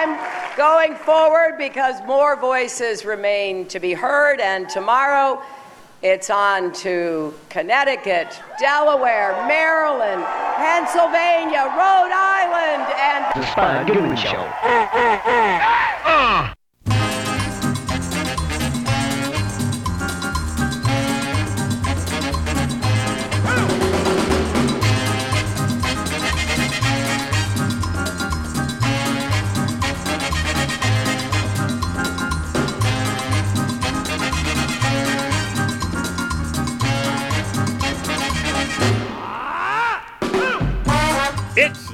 time going forward because more voices remain to be heard. And tomorrow, it's on to Connecticut, Delaware, Maryland, Pennsylvania, Rhode Island, and The Spud Goodman Show. Ah!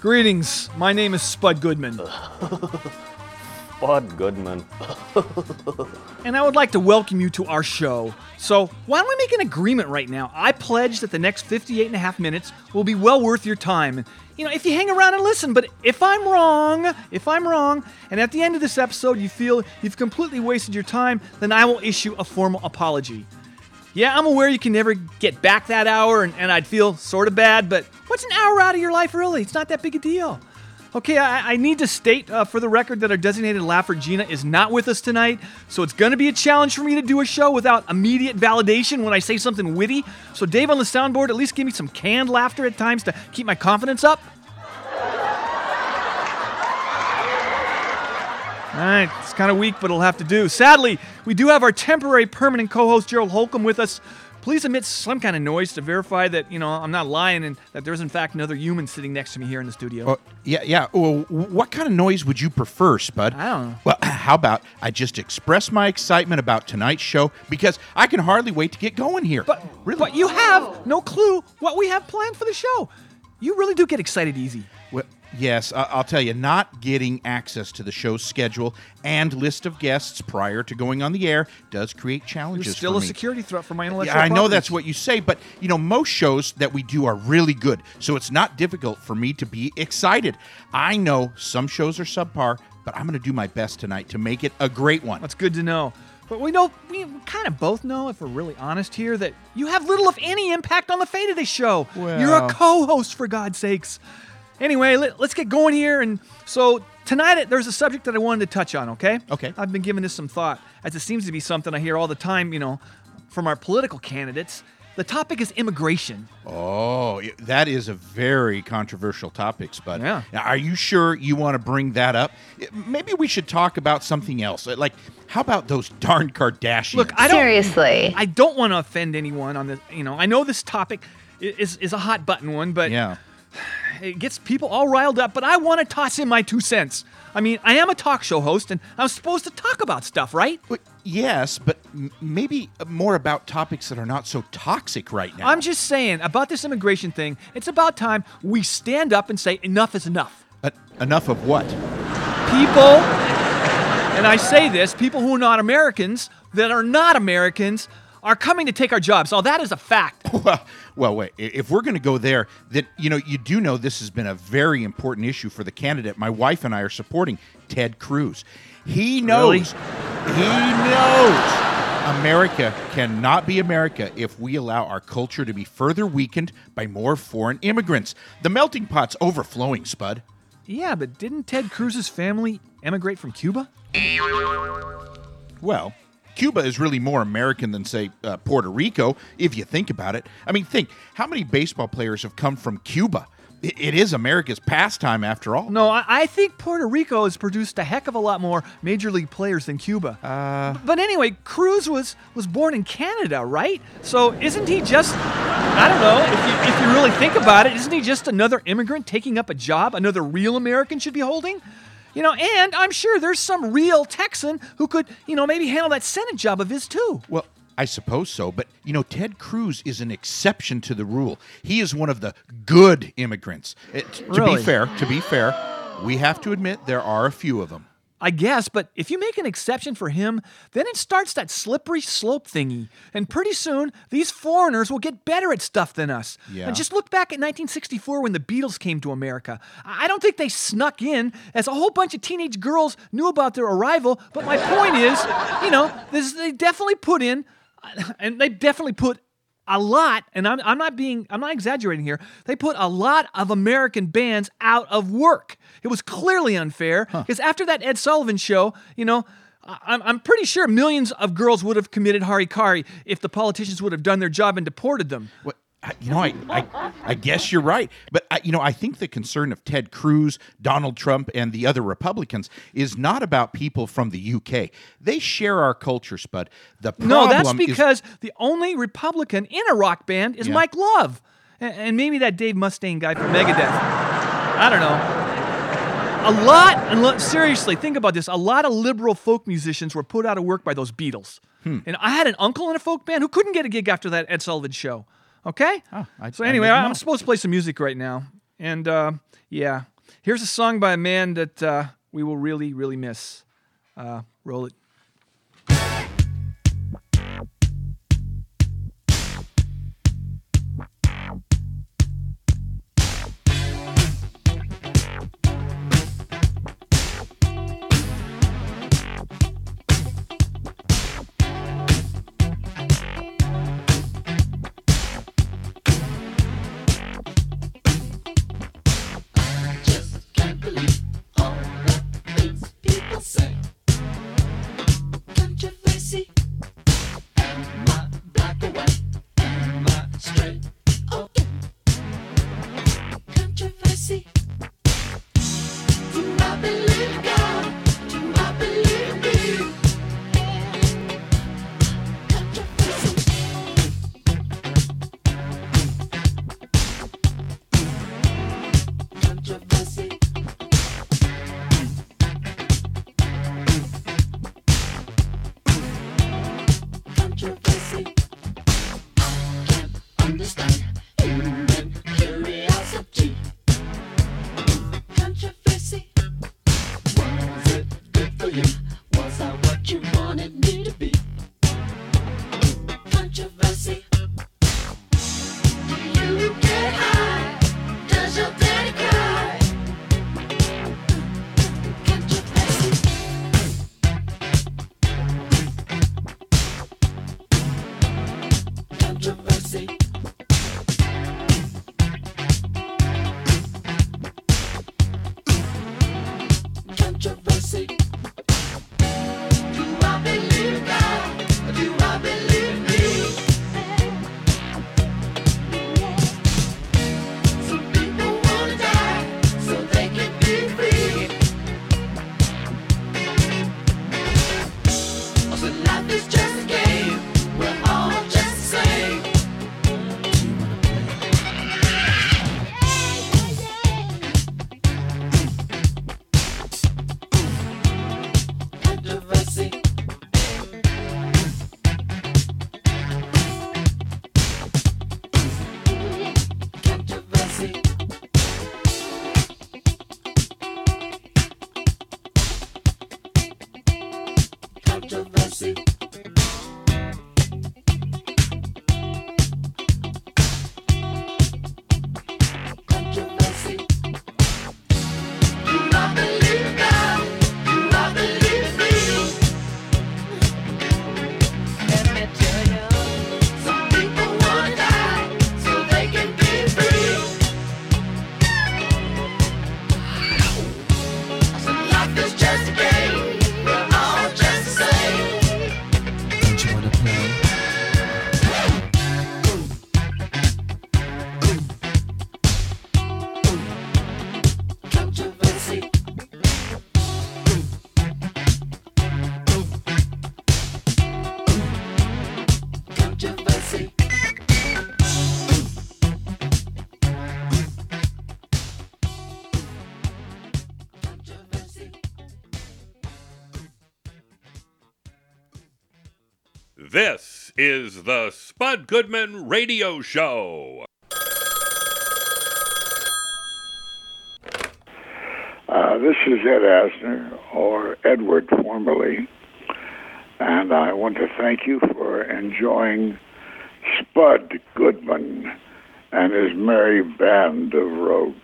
Greetings. My name is Spud Goodman, Spud Goodman. and I would like to welcome you to our show. So, why don't we make an agreement right now? I pledge that the next 58 and a half minutes will be well worth your time. You know, if you hang around and listen, but if I'm wrong, if I'm wrong, and at the end of this episode you feel you've completely wasted your time, then I will issue a formal apology. Yeah, I'm aware you can never get back that hour, and, and I'd feel sort of bad, but what's an hour out of your life, really? It's not that big a deal. Okay, I, I need to state uh, for the record that our designated laugher, Gina, is not with us tonight, so it's to be a challenge for me to do a show without immediate validation when I say something witty. So, Dave on the soundboard, at least give me some canned laughter at times to keep my confidence up. All right, it's kind of weak, but it'll have to do. Sadly, we do have our temporary permanent co-host Gerald Holcomb with us. Please emit some kind of noise to verify that you know I'm not lying and that there's in fact another human sitting next to me here in the studio. Oh, yeah, yeah. Well, what kind of noise would you prefer, Spud? I don't know. Well, how about I just express my excitement about tonight's show because I can hardly wait to get going here. But really, but you have no clue what we have planned for the show. You really do get excited easy. Well, yes, I- I'll tell you, not getting access to the show's schedule and list of guests prior to going on the air does create You're challenges. still for a me. security threat for my intellectual. Yeah, I know that's what you say, but you know, most shows that we do are really good, so it's not difficult for me to be excited. I know some shows are subpar, but I'm going to do my best tonight to make it a great one. That's good to know. But we know we kind of both know, if we're really honest here, that you have little, if any, impact on the fate of this show. You're a co-host, for God's sakes. Anyway, let, us get going here. And so tonight, there's a subject that I wanted to touch on. Okay. Okay. I've been giving this some thought, as it seems to be something I hear all the time. You know, from our political candidates. The topic is immigration. Oh, that is a very controversial topic, Spud. Yeah. Now, Are you sure you want to bring that up? Maybe we should talk about something else. Uh, Like, how about those darn Kardashians? Look, I don't. Seriously. I don't want to offend anyone on this. You know, I know this topic is is a hot button one, but yeah. It gets people all riled up, but I want to toss in my two cents. I mean, I am a talk show host, and I'm supposed to talk about stuff, right? Well, Yes, but m- maybe more about topics that are not so toxic right now. I'm just saying about this immigration thing. It's about time we stand up and say enough is enough. Uh, enough of what? People, and I say this, people who are not Americans, that are not Americans, are coming to take our jobs. All that is a fact. Well, well, wait. If we're going to go there, that you know, you do know this has been a very important issue for the candidate. My wife and I are supporting Ted Cruz. He knows. He knows. America cannot be America if we allow our culture to be further weakened by more foreign immigrants. The melting pot's overflowing, Spud. Yeah, but didn't Ted Cruz's family emigrate from Cuba? Well, Cuba is really more American than, say, uh, Puerto Rico, if you think about it. I mean, think how many baseball players have come from Cuba? it- it is America's pastime after all. No, I, I think Puerto Rico has produced a heck of a lot more major league players than Cuba. Uh, but anyway, Cruz was was born in Canada, right? So isn't he just? I don't know. If you, if you really think about it, isn't he just another immigrant taking up a job another real American should be holding? You know, and I'm sure there's some real Texan who could, you know, maybe handle that Senate job of his too. Well, I suppose so, but you know, Ted Cruz is an exception to the rule. He is one of the good immigrants. It- to Really? be fair, to be fair, we have to admit there are a few of them. I guess, but if you make an exception for him, then it starts that slippery slope thingy. And pretty soon, these foreigners will get better at stuff than us. Yeah. And just look back at 1964 when the Beatles came to America. I don't think they snuck in as a whole bunch of teenage girls knew about their arrival, but my point is, you know, this, they definitely put in, and they definitely put a lot, and I'm, I'm not being, I'm not exaggerating here. They put a lot of American bands out of work. It was clearly unfair because after that Ed Sullivan show, you know, I'm, I'm pretty sure millions of girls would have committed harikari if the politicians would have done their job and deported them. What, you know, I, I, I guess you're right, but I, you know, I think the concern of Ted Cruz, Donald Trump, and the other Republicans is not about people from the UK. They share our culture, Spud. The problem No, that's is- because the only Republican in a rock band is Yeah. Mike Love. A- And maybe that Dave Mustaine guy from Megadeth. I don't know. A lot, and seriously, think about this. A lot of liberal folk musicians were put out of work by those Beatles. Hmm. And I had an uncle in a folk band who couldn't get a gig after that Ed Sullivan show. Okay? Oh, I- so anyway, I'm know. supposed to play some music right now. And uh, yeah, here's a song by a man that uh, we will really, really miss. Uh, roll it. Is the Spud Goodman Radio Show. Uh, this is Ed Asner, or Edward formerly, and I want to thank you for enjoying Spud Goodman and his merry band of rogues.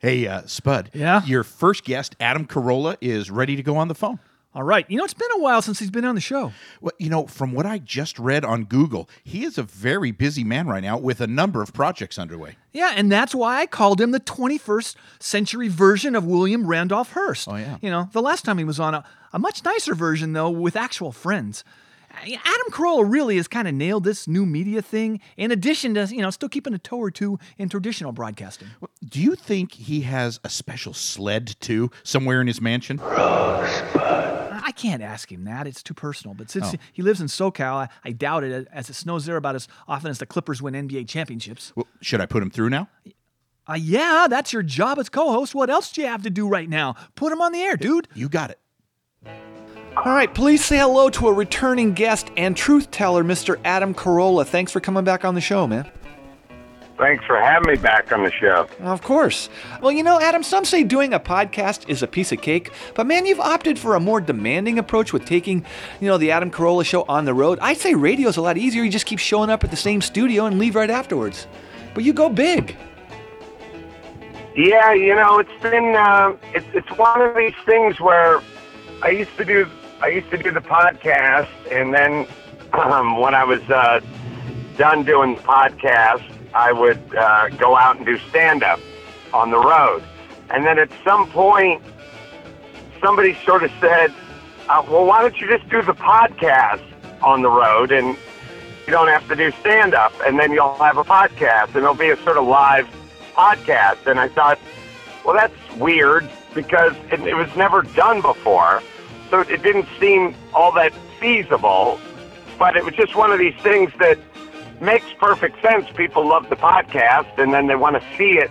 Hey, uh, Spud. Yeah? Your first guest, Adam Carolla, is ready to go on the phone. All right. You know, it's been a while since he's been on the show. Well, you know, from what I just read on Google, he is a very busy man right now with a number of projects underway. Yeah, and that's why I called him the 21st century version of William Randolph Hearst. Oh, yeah. You know, the last time he was on a, a much nicer version, though, with actual friends. Adam Carolla really has kind of nailed this new media thing, in addition to, you know, still keeping a toe or two in traditional broadcasting. Do you think he has a special sled too somewhere in his mansion? I can't ask him that. It's too personal. But since Oh. he lives in SoCal, I, I doubt it, as it snows there about as often as the Clippers win NBA championships. Well, should I put him through now? Uh, yeah, that's your job as co host. What else do you have to do right now? Put him on the air, dude. You got it. All right, please say hello to a returning guest and truth teller, Mr. Adam Carolla. Thanks for coming back on the show, man. Thanks for having me back on the show. Of course. Well, you know, Adam, some say doing a podcast is a piece of cake, but man, you've opted for a more demanding approach with taking, you know, the Adam Carolla show on the road. I'd say radio's a lot easier. You just keep showing up at the same studio and leave right afterwards. But you go big. Yeah, you know, it's been uh, it's it's one of these things where I used to do I used to do the podcast, and then um, when I was uh, done doing the podcast, I would uh, go out and do stand up on the road, and then at some point, somebody sort of said, uh, "Well, why don't you just do the podcast on the road and you don't have to do stand up, and then you'll have a podcast, and it'll be a sort of live podcast. And I thought, well, that's weird because it, it was never done before, so it didn't seem all that feasible. But it was just one of these things that makes perfect sense. People love the podcast, and then they want to see it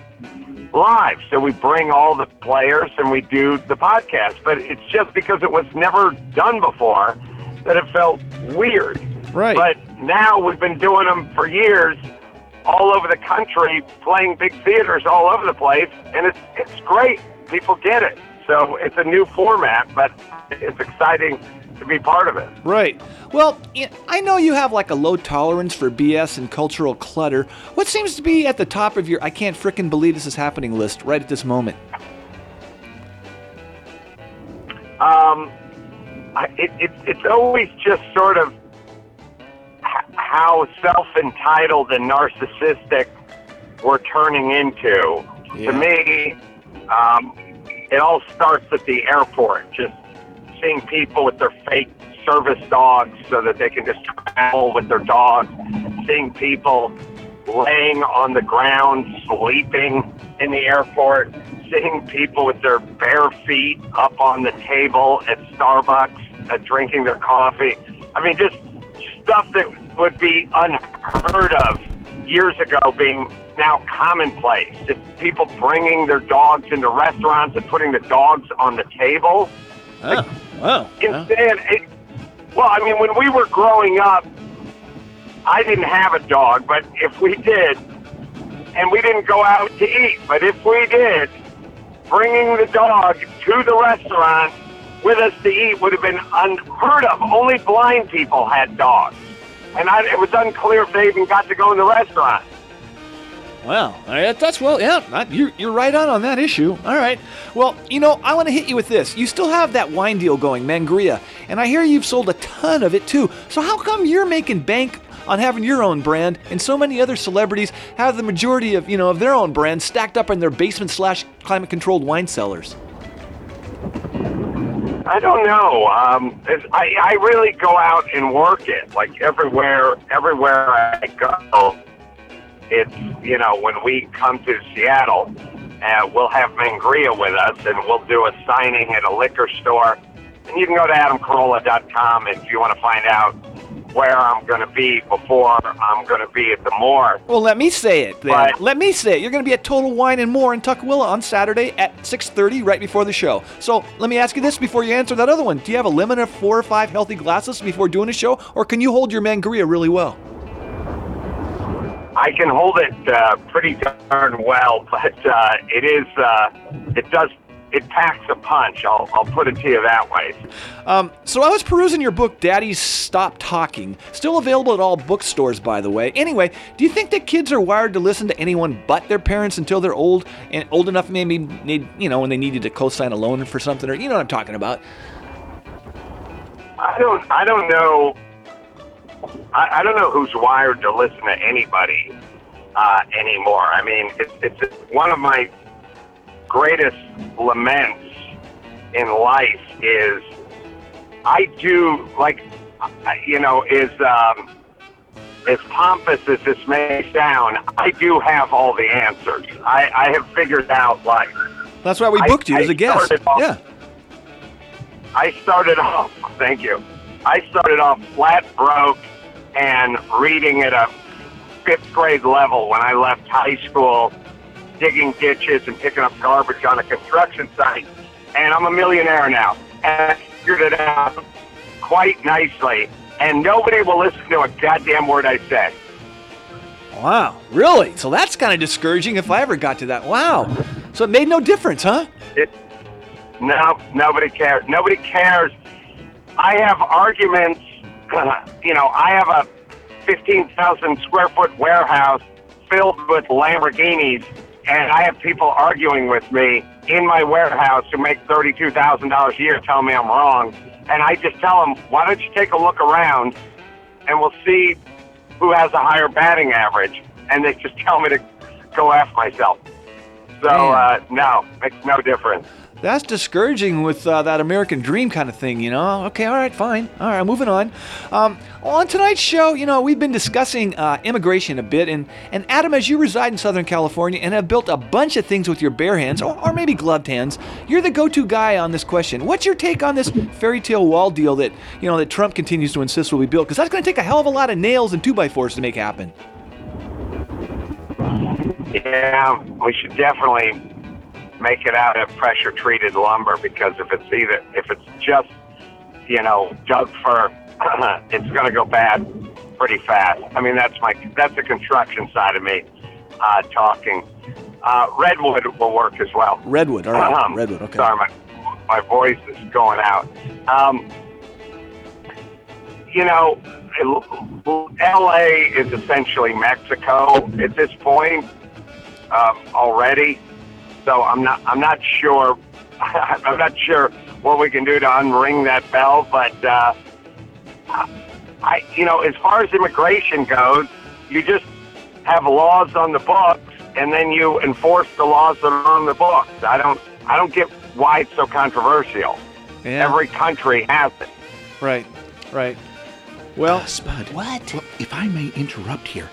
live. So we bring all the players and we do the podcast. But it's just because it was never done before that it felt weird. Right. But now we've been doing them for years, all over the country, playing big theaters all over the place, and it's it's great. People get it. So it's a new format, but it's exciting to be part of it. Right. Well, I know you have like a low tolerance for BS and cultural clutter. What seems to be at the top of your I can't frickin' believe this is happening list right at this moment? Um, I, it, it, it's always just sort of how self-entitled and narcissistic we're turning into. Yeah. To me, um, it all starts at the airport. Just seeing people with their fake service dogs so that they can just travel with their dog. Seeing people laying on the ground, sleeping in the airport. Seeing people with their bare feet up on the table at Starbucks, uh, drinking their coffee. I mean, just stuff that would be unheard of years ago being now commonplace. Just people bringing their dogs into restaurants and putting the dogs on the table. Oh, Oh, wow. Instead, it, well, I mean, when we were growing up, I didn't have a dog, but if we did, and we didn't go out to eat, but if we did, bringing the dog to the restaurant with us to eat would have been unheard of. Only blind people had dogs. And I, it was unclear if they even got to go in the restaurant. All right, that's well, yeah, you're, you're right on on that issue. All right. Well, you know, I want to hit you with this. You still have that wine deal going, Mangria, and I hear you've sold a ton of it too. So how come you're making bank on having your own brand, and so many other celebrities have the majority of you know of their own brands stacked up in their basement slash climate controlled wine cellars? I don't know. Um, I, I really go out and work it. Like everywhere, everywhere I go, it's you know when we come to Seattle, uh, we'll have Mangria with us, and we'll do a signing at a liquor store. And you can go to AdamCarolla.com if you want to find out where I'm going to be before I'm going to be at the more. Well, let me say it then. But- let me say it. You're going to be at Total Wine and More in Tukwila on Saturday at 6:30, right before the show. So let me ask you this before you answer that other one: Do you have a limit of four or five healthy glasses before doing a show, or can you hold your mangria really well? I can hold it uh, pretty darn well, but uh, it is uh, it does it packs a punch. I'll I'll put it to you that way. Um, so I was perusing your book, Daddy's Stop Talking. Still available at all bookstores, by the way. Anyway, do you think that kids are wired to listen to anyone but their parents until they're old and old enough, maybe need you know when they needed to co-sign a loan for something, or you know what I'm talking about? I don't I don't know I, I don't know who's wired to listen to anybody uh, anymore. I mean, it's it's one of my greatest laments in life is I do like you know is um, as pompous as this may sound. I do have all the answers. I, I have figured out life. That's why we I- booked you as a guest. off- Yeah. I started off, thank you. I started off flat broke and reading at a fifth grade level when I left high school, digging ditches and picking up garbage on a construction site. And I'm a millionaire now. And I figured it out quite nicely. And nobody will listen to a goddamn word I say. Wow, really? So that's kind of discouraging if I ever got to that. Wow. So it made no difference, huh? It, no, nobody cares. Nobody cares. I have arguments. You know, I have a 15,000 square foot warehouse filled with Lamborghinis, and I have people arguing with me in my warehouse who make $32,000 a year telling me I'm wrong. And I just tell them, why don't you take a look around and we'll see who has a higher batting average. And they just tell me to go F myself. So, uh, no, makes no difference. That's discouraging with uh, that American dream kind of thing, you know? Okay, all right, fine. All right, moving on. Um, on tonight's show, you know, we've been discussing uh, immigration a bit, and, and Adam, as you reside in Southern California and have built a bunch of things with your bare hands, or, or maybe gloved hands, you're the go to guy on this question. What's your take on this fairy tale wall deal that, you know, that Trump continues to insist will be built? Because that's going to take a hell of a lot of nails and 2 by 4s to make happen. Yeah, we should definitely make it out of pressure treated lumber because if it's either if it's just you know Doug fir, it's going to go bad pretty fast. I mean that's my that's the construction side of me uh, talking. Uh, redwood will work as well. Redwood, all right. Um, Redwood, okay. Sorry, my my voice is going out. Um, you know, L.A. is essentially Mexico at this point um, already. So I'm not I'm not sure I'm not sure what we can do to unring that bell, but uh, I you know as far as immigration goes, you just have laws on the books and then you enforce the laws that are on the books. I don't I don't get why it's so controversial. Yeah. Every country has it. Right, right. Well, Uh, Spud. What? Well, if I may interrupt here,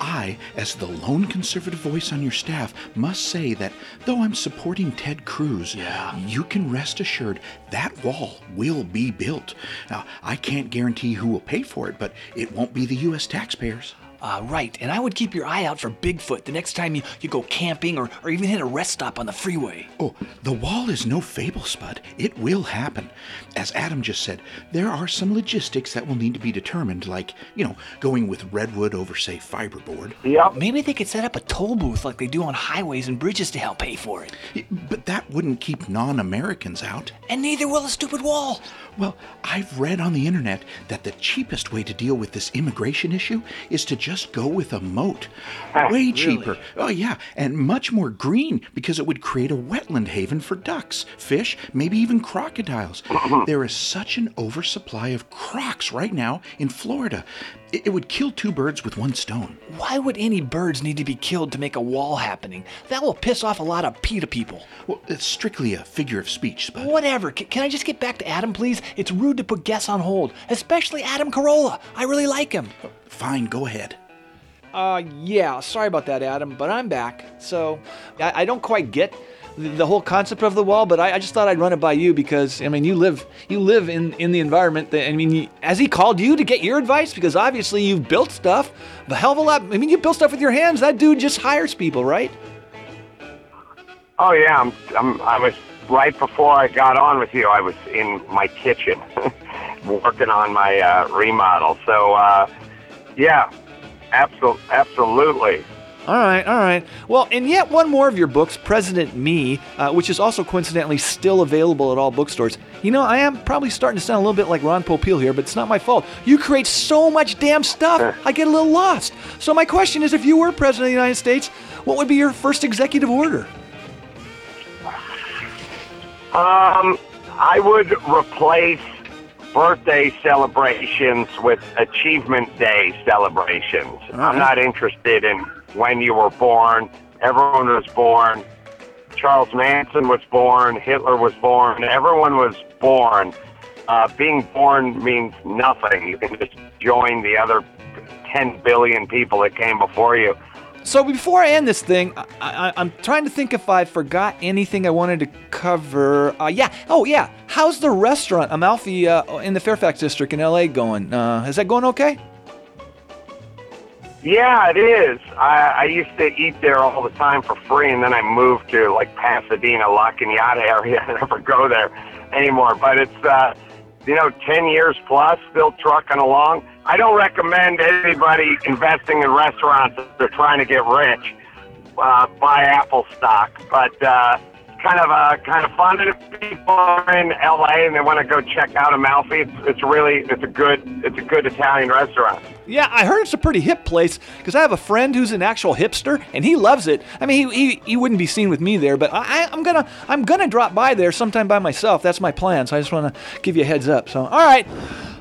I, as the lone conservative voice on your staff, must say that though I'm supporting Ted Cruz, yeah. you can rest assured that wall will be built. Now, I can't guarantee who will pay for it, but it won't be the U.S. taxpayers. Uh, right, and I would keep your eye out for Bigfoot the next time you, you go camping or, or even hit a rest stop on the freeway. Oh, the wall is no fable, Spud. It will happen. As Adam just said, there are some logistics that will need to be determined, like, you know, going with redwood over, say, fiberboard. Yep. Maybe they could set up a toll booth like they do on highways and bridges to help pay for it. But that wouldn't keep non Americans out. And neither will a stupid wall. Well, I've read on the internet that the cheapest way to deal with this immigration issue is to just go with a moat. Ah, way cheaper. Oh, yeah, and much more green because it would create a wetland haven for ducks, fish, maybe even crocodiles. there is such an oversupply of crocs right now in Florida. It, it would kill two birds with one stone. Why would any birds need to be killed to make a wall happening? That will piss off a lot of PETA people. Well, it's strictly a figure of speech, Spud. Whatever. C- can I just get back to Adam, please? It's rude to put guests on hold, especially Adam Carolla. I really like him. Fine, go ahead. Uh, yeah, sorry about that, Adam, but I'm back. So, I, I don't quite get the, the whole concept of the wall, but I, I just thought I'd run it by you because I mean you live you live in in the environment that I mean you, has he called you to get your advice because obviously you've built stuff a hell of a lot. I mean you built stuff with your hands. That dude just hires people, right? Oh yeah, I'm, I'm, I was right before I got on with you. I was in my kitchen working on my uh, remodel. So uh, yeah, absolutely, absolutely. All right, all right. Well, and yet one more of your books, President Me, uh, which is also coincidentally still available at all bookstores. You know, I am probably starting to sound a little bit like Ron Popeil here, but it's not my fault. You create so much damn stuff, I get a little lost. So my question is, if you were president of the United States, what would be your first executive order? Um, I would replace birthday celebrations with Achievement Day celebrations. I'm not interested in when you were born. Everyone was born. Charles Manson was born. Hitler was born. Everyone was born. Uh, being born means nothing. You can just join the other 10 billion people that came before you. So before I end this thing, I, I'm trying to think if I forgot anything I wanted to cover. Uh, yeah. Oh, yeah. How's the restaurant Amalfi uh, in the Fairfax district in LA going? Uh, is that going okay? Yeah, it is. I, I used to eat there all the time for free, and then I moved to like Pasadena, La Cañada area. I never go there anymore. But it's, uh, you know, 10 years plus, still trucking along. I don't recommend anybody investing in restaurants if they're trying to get rich. Uh, buy Apple stock, but uh, kind of uh, kind of fun. And if people are in LA and they want to go check out Amalfi, it's, it's really it's a good it's a good Italian restaurant. Yeah, I heard it's a pretty hip place because I have a friend who's an actual hipster and he loves it. I mean, he, he, he wouldn't be seen with me there, but I, I'm gonna I'm gonna drop by there sometime by myself. That's my plan. So I just want to give you a heads up. So all right.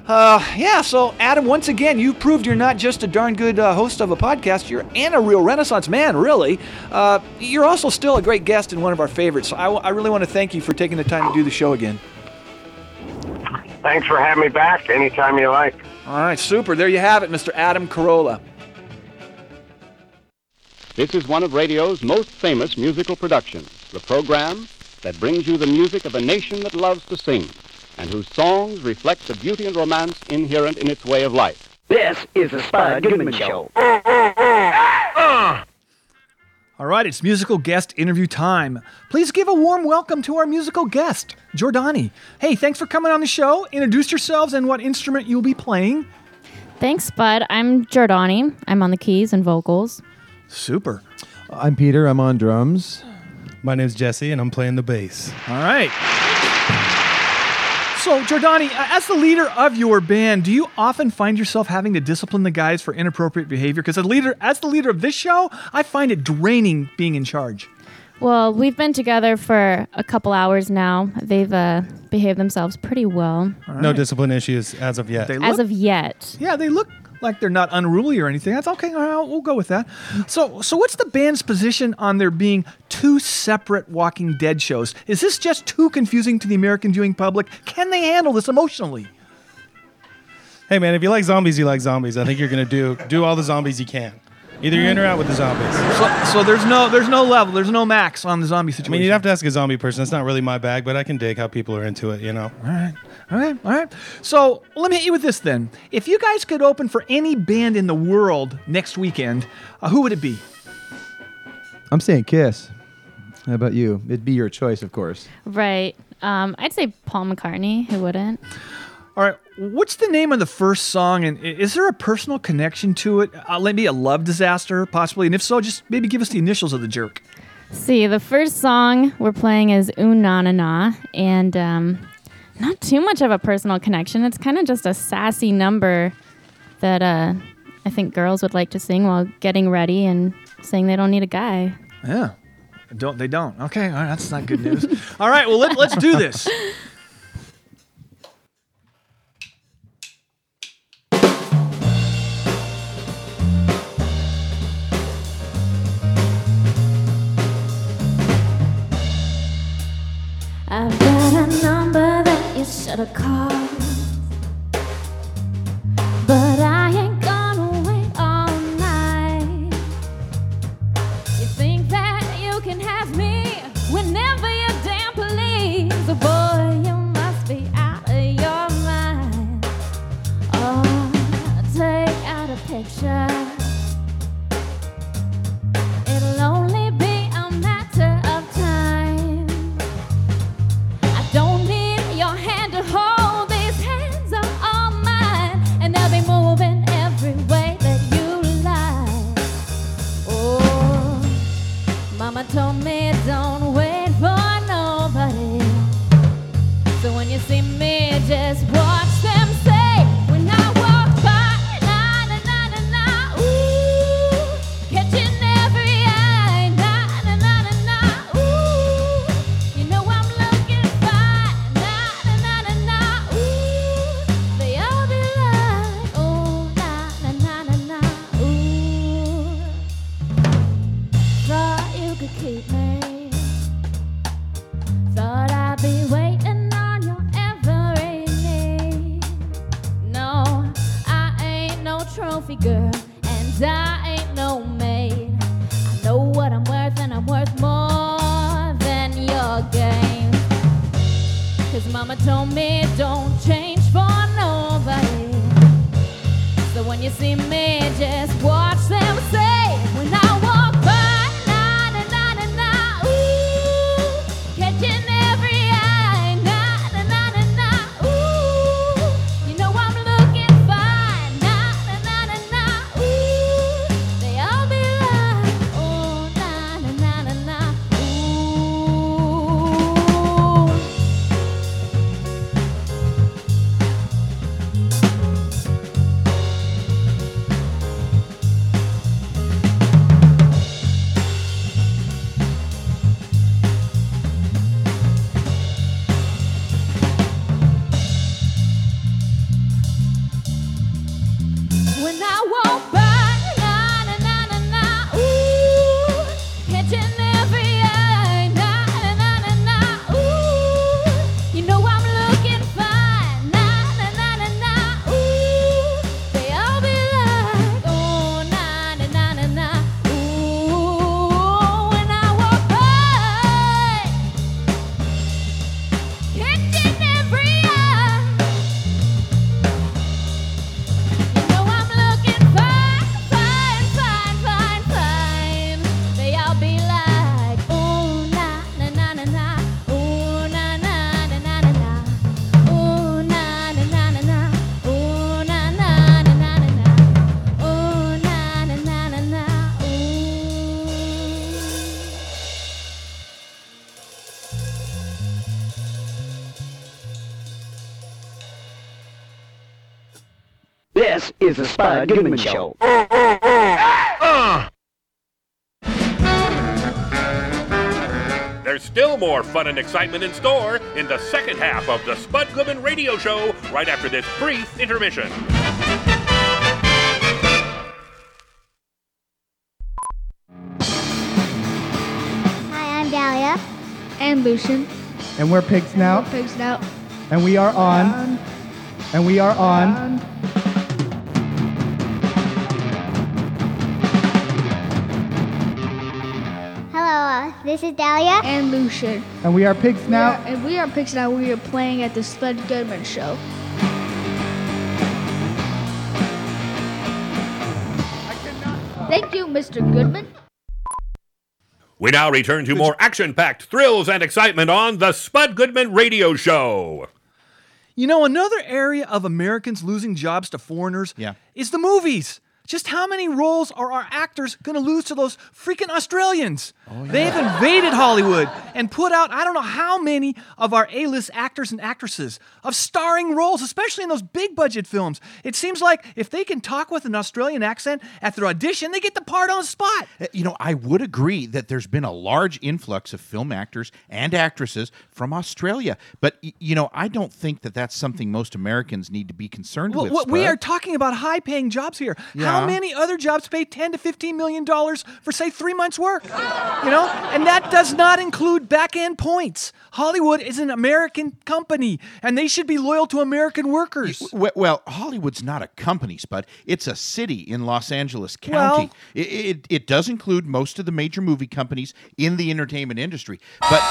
Uh, yeah, so Adam, once again, you proved you're not just a darn good uh, host of a podcast, you're and a real Renaissance man, really. Uh, you're also still a great guest and one of our favorites. So I, w- I really want to thank you for taking the time to do the show again. Thanks for having me back anytime you like. All right, super. There you have it, Mr. Adam Carolla. This is one of radio's most famous musical productions, the program that brings you the music of a nation that loves to sing and whose songs reflect the beauty and romance inherent in its way of life. This is the Spud Goodman Show. Ah! All right, it's musical guest interview time. Please give a warm welcome to our musical guest, Jordani. Hey, thanks for coming on the show. Introduce yourselves and what instrument you'll be playing. Thanks, Bud. I'm Jordani. I'm on the keys and vocals. Super. I'm Peter. I'm on drums. My name's Jesse, and I'm playing the bass. All right. So, Jordani, as the leader of your band, do you often find yourself having to discipline the guys for inappropriate behavior? Because as leader, as the leader of this show, I find it draining being in charge. Well, we've been together for a couple hours now. They've uh, behaved themselves pretty well. No discipline issues as of yet. They As of yet. Yeah, they look like they're not unruly or anything. That's okay. Right, we'll go with that. So, so what's the band's position on there being two separate Walking Dead shows? Is this just too confusing to the American viewing public? Can they handle this emotionally? Hey man, if you like zombies, you like zombies. I think you're gonna do do all the zombies you can. Either you're in or out with the zombies. So, so there's no there's no level, there's no max on the zombie situation. I situation. mean, you'd have to ask a zombie person. That's not really my bag, but I can dig how people are into it. You know. All right. All right, all right. So let me hit you with this then. If you guys could open for any band in the world next weekend, uh, who would it be? I'm saying Kiss. How about you? It'd be your choice, of course. Right. Um, I'd say Paul McCartney. Who wouldn't? All right. What's the name of the first song, and is there a personal connection to it? Uh, maybe a love disaster, possibly, and if so, just maybe give us the initials of the jerk. See, the first song we're playing is Ooh Na Na Na, and um, not too much of a personal connection. It's kind of just a sassy number that uh, I think girls would like to sing while getting ready and saying they don't need a guy. Yeah. Don't they don't? Okay, all right, that's not good news. all right, well let, let's do this. I've got a number that you should've called, but I ain't gonna wait all night. You think that you can have me whenever you damn please, oh, boy? You must be out of your mind. Oh, take out a picture. Don't is the Spud Goodman Show. There's still more fun and excitement in store in the second half of the Spud Goodman Radio Show right after this brief intermission. Hi, I'm Dahlia. And Lucian. And we're Pig Snout. Pig Snout. And we are on. And we are on. This is Dahlia. And Lucian. And we are Pig Snout. and we are Pig Snout. We are playing at the Spud Goodman Show. Thank you, Mr. Goodman. We now return to more action packed thrills and excitement on the Spud Goodman Radio Show. You know, another area of Americans losing jobs to foreigners Yeah. is the movies. Just how many roles are our actors going to lose to those freaking Australians? They've invaded Hollywood and put out I don't know how many of our A-list actors and actresses of starring roles, especially in those big budget films. It seems like if they can talk with an Australian accent at their audition, they get the part on the spot. Uh, You know, I would agree that there's been a large influx of film actors and actresses from Australia, but you know, I don't think that that's something most Americans need to be concerned Well, with. what- we are talking about high-paying jobs here. Yeah. How many other jobs pay 10 to 15 million dollars for say 3 months work? You know? And that does not include back-end points. Hollywood is an American company and they should be loyal to American workers. Well, well, Hollywood's not a company, Spud. It's a city in Los Angeles Well- County. it, it, it does include most of the major movie companies in the entertainment industry, but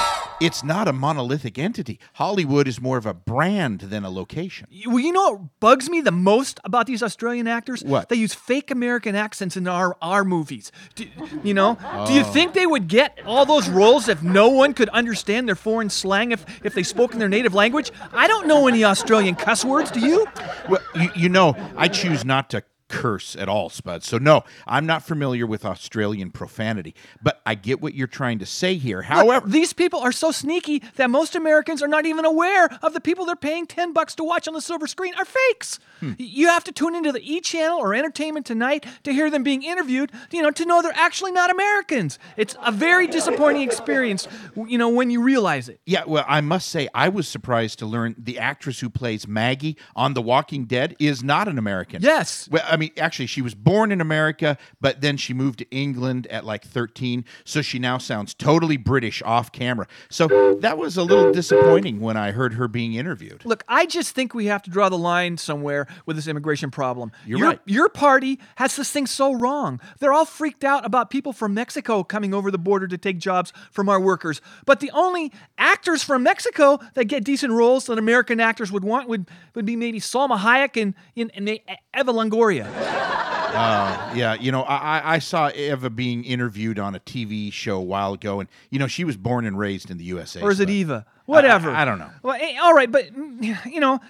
it's not a monolithic entity. Hollywood is more of a brand than a location. Well, you know what bugs me the most about these Australian actors? What? They use fake American accents in our, our movies. Do, you know? Do you Oh. think they would get all those roles if no one could understand their foreign slang if, if they spoke in their native language? I don't know any Australian cuss words, do you? Well, you, you know, I choose not to curse at all, Spud. So no, I'm not familiar with Australian profanity, but I get what you're trying to say here. Look, However, these people are so sneaky that most Americans are not even aware of the people they're paying 10 bucks to watch on the silver screen are fakes. Hmm. Y- You have to tune into the E channel or Entertainment Tonight to hear them being interviewed, you know, to know they're actually not Americans. It's a very disappointing experience, you know, when you realize it. yeah, well, I must say I was surprised to learn the actress who plays Maggie on The Walking Dead is not an American. Yes. Well, I mean, mean, actually, she was born in America, but then she moved to England at like 13. So she now sounds totally British off camera. So that was a little disappointing when I heard her being interviewed. Look, I just think we have to draw the line somewhere with this immigration problem. You're your, right. Your party has this thing so wrong. They're all freaked out about people from Mexico coming over the border to take jobs from our workers. But the only actors from Mexico that get decent roles that American actors would want would, would be maybe Salma Hayek and, and, and Eva Longoria. Uh, yeah, you know, I, I- saw Eva being interviewed on a TV show a while ago, and you know, she was born and raised in the USA. Or is it Eva? Whatever. I, I don't know. Well, eh, all right, but you know,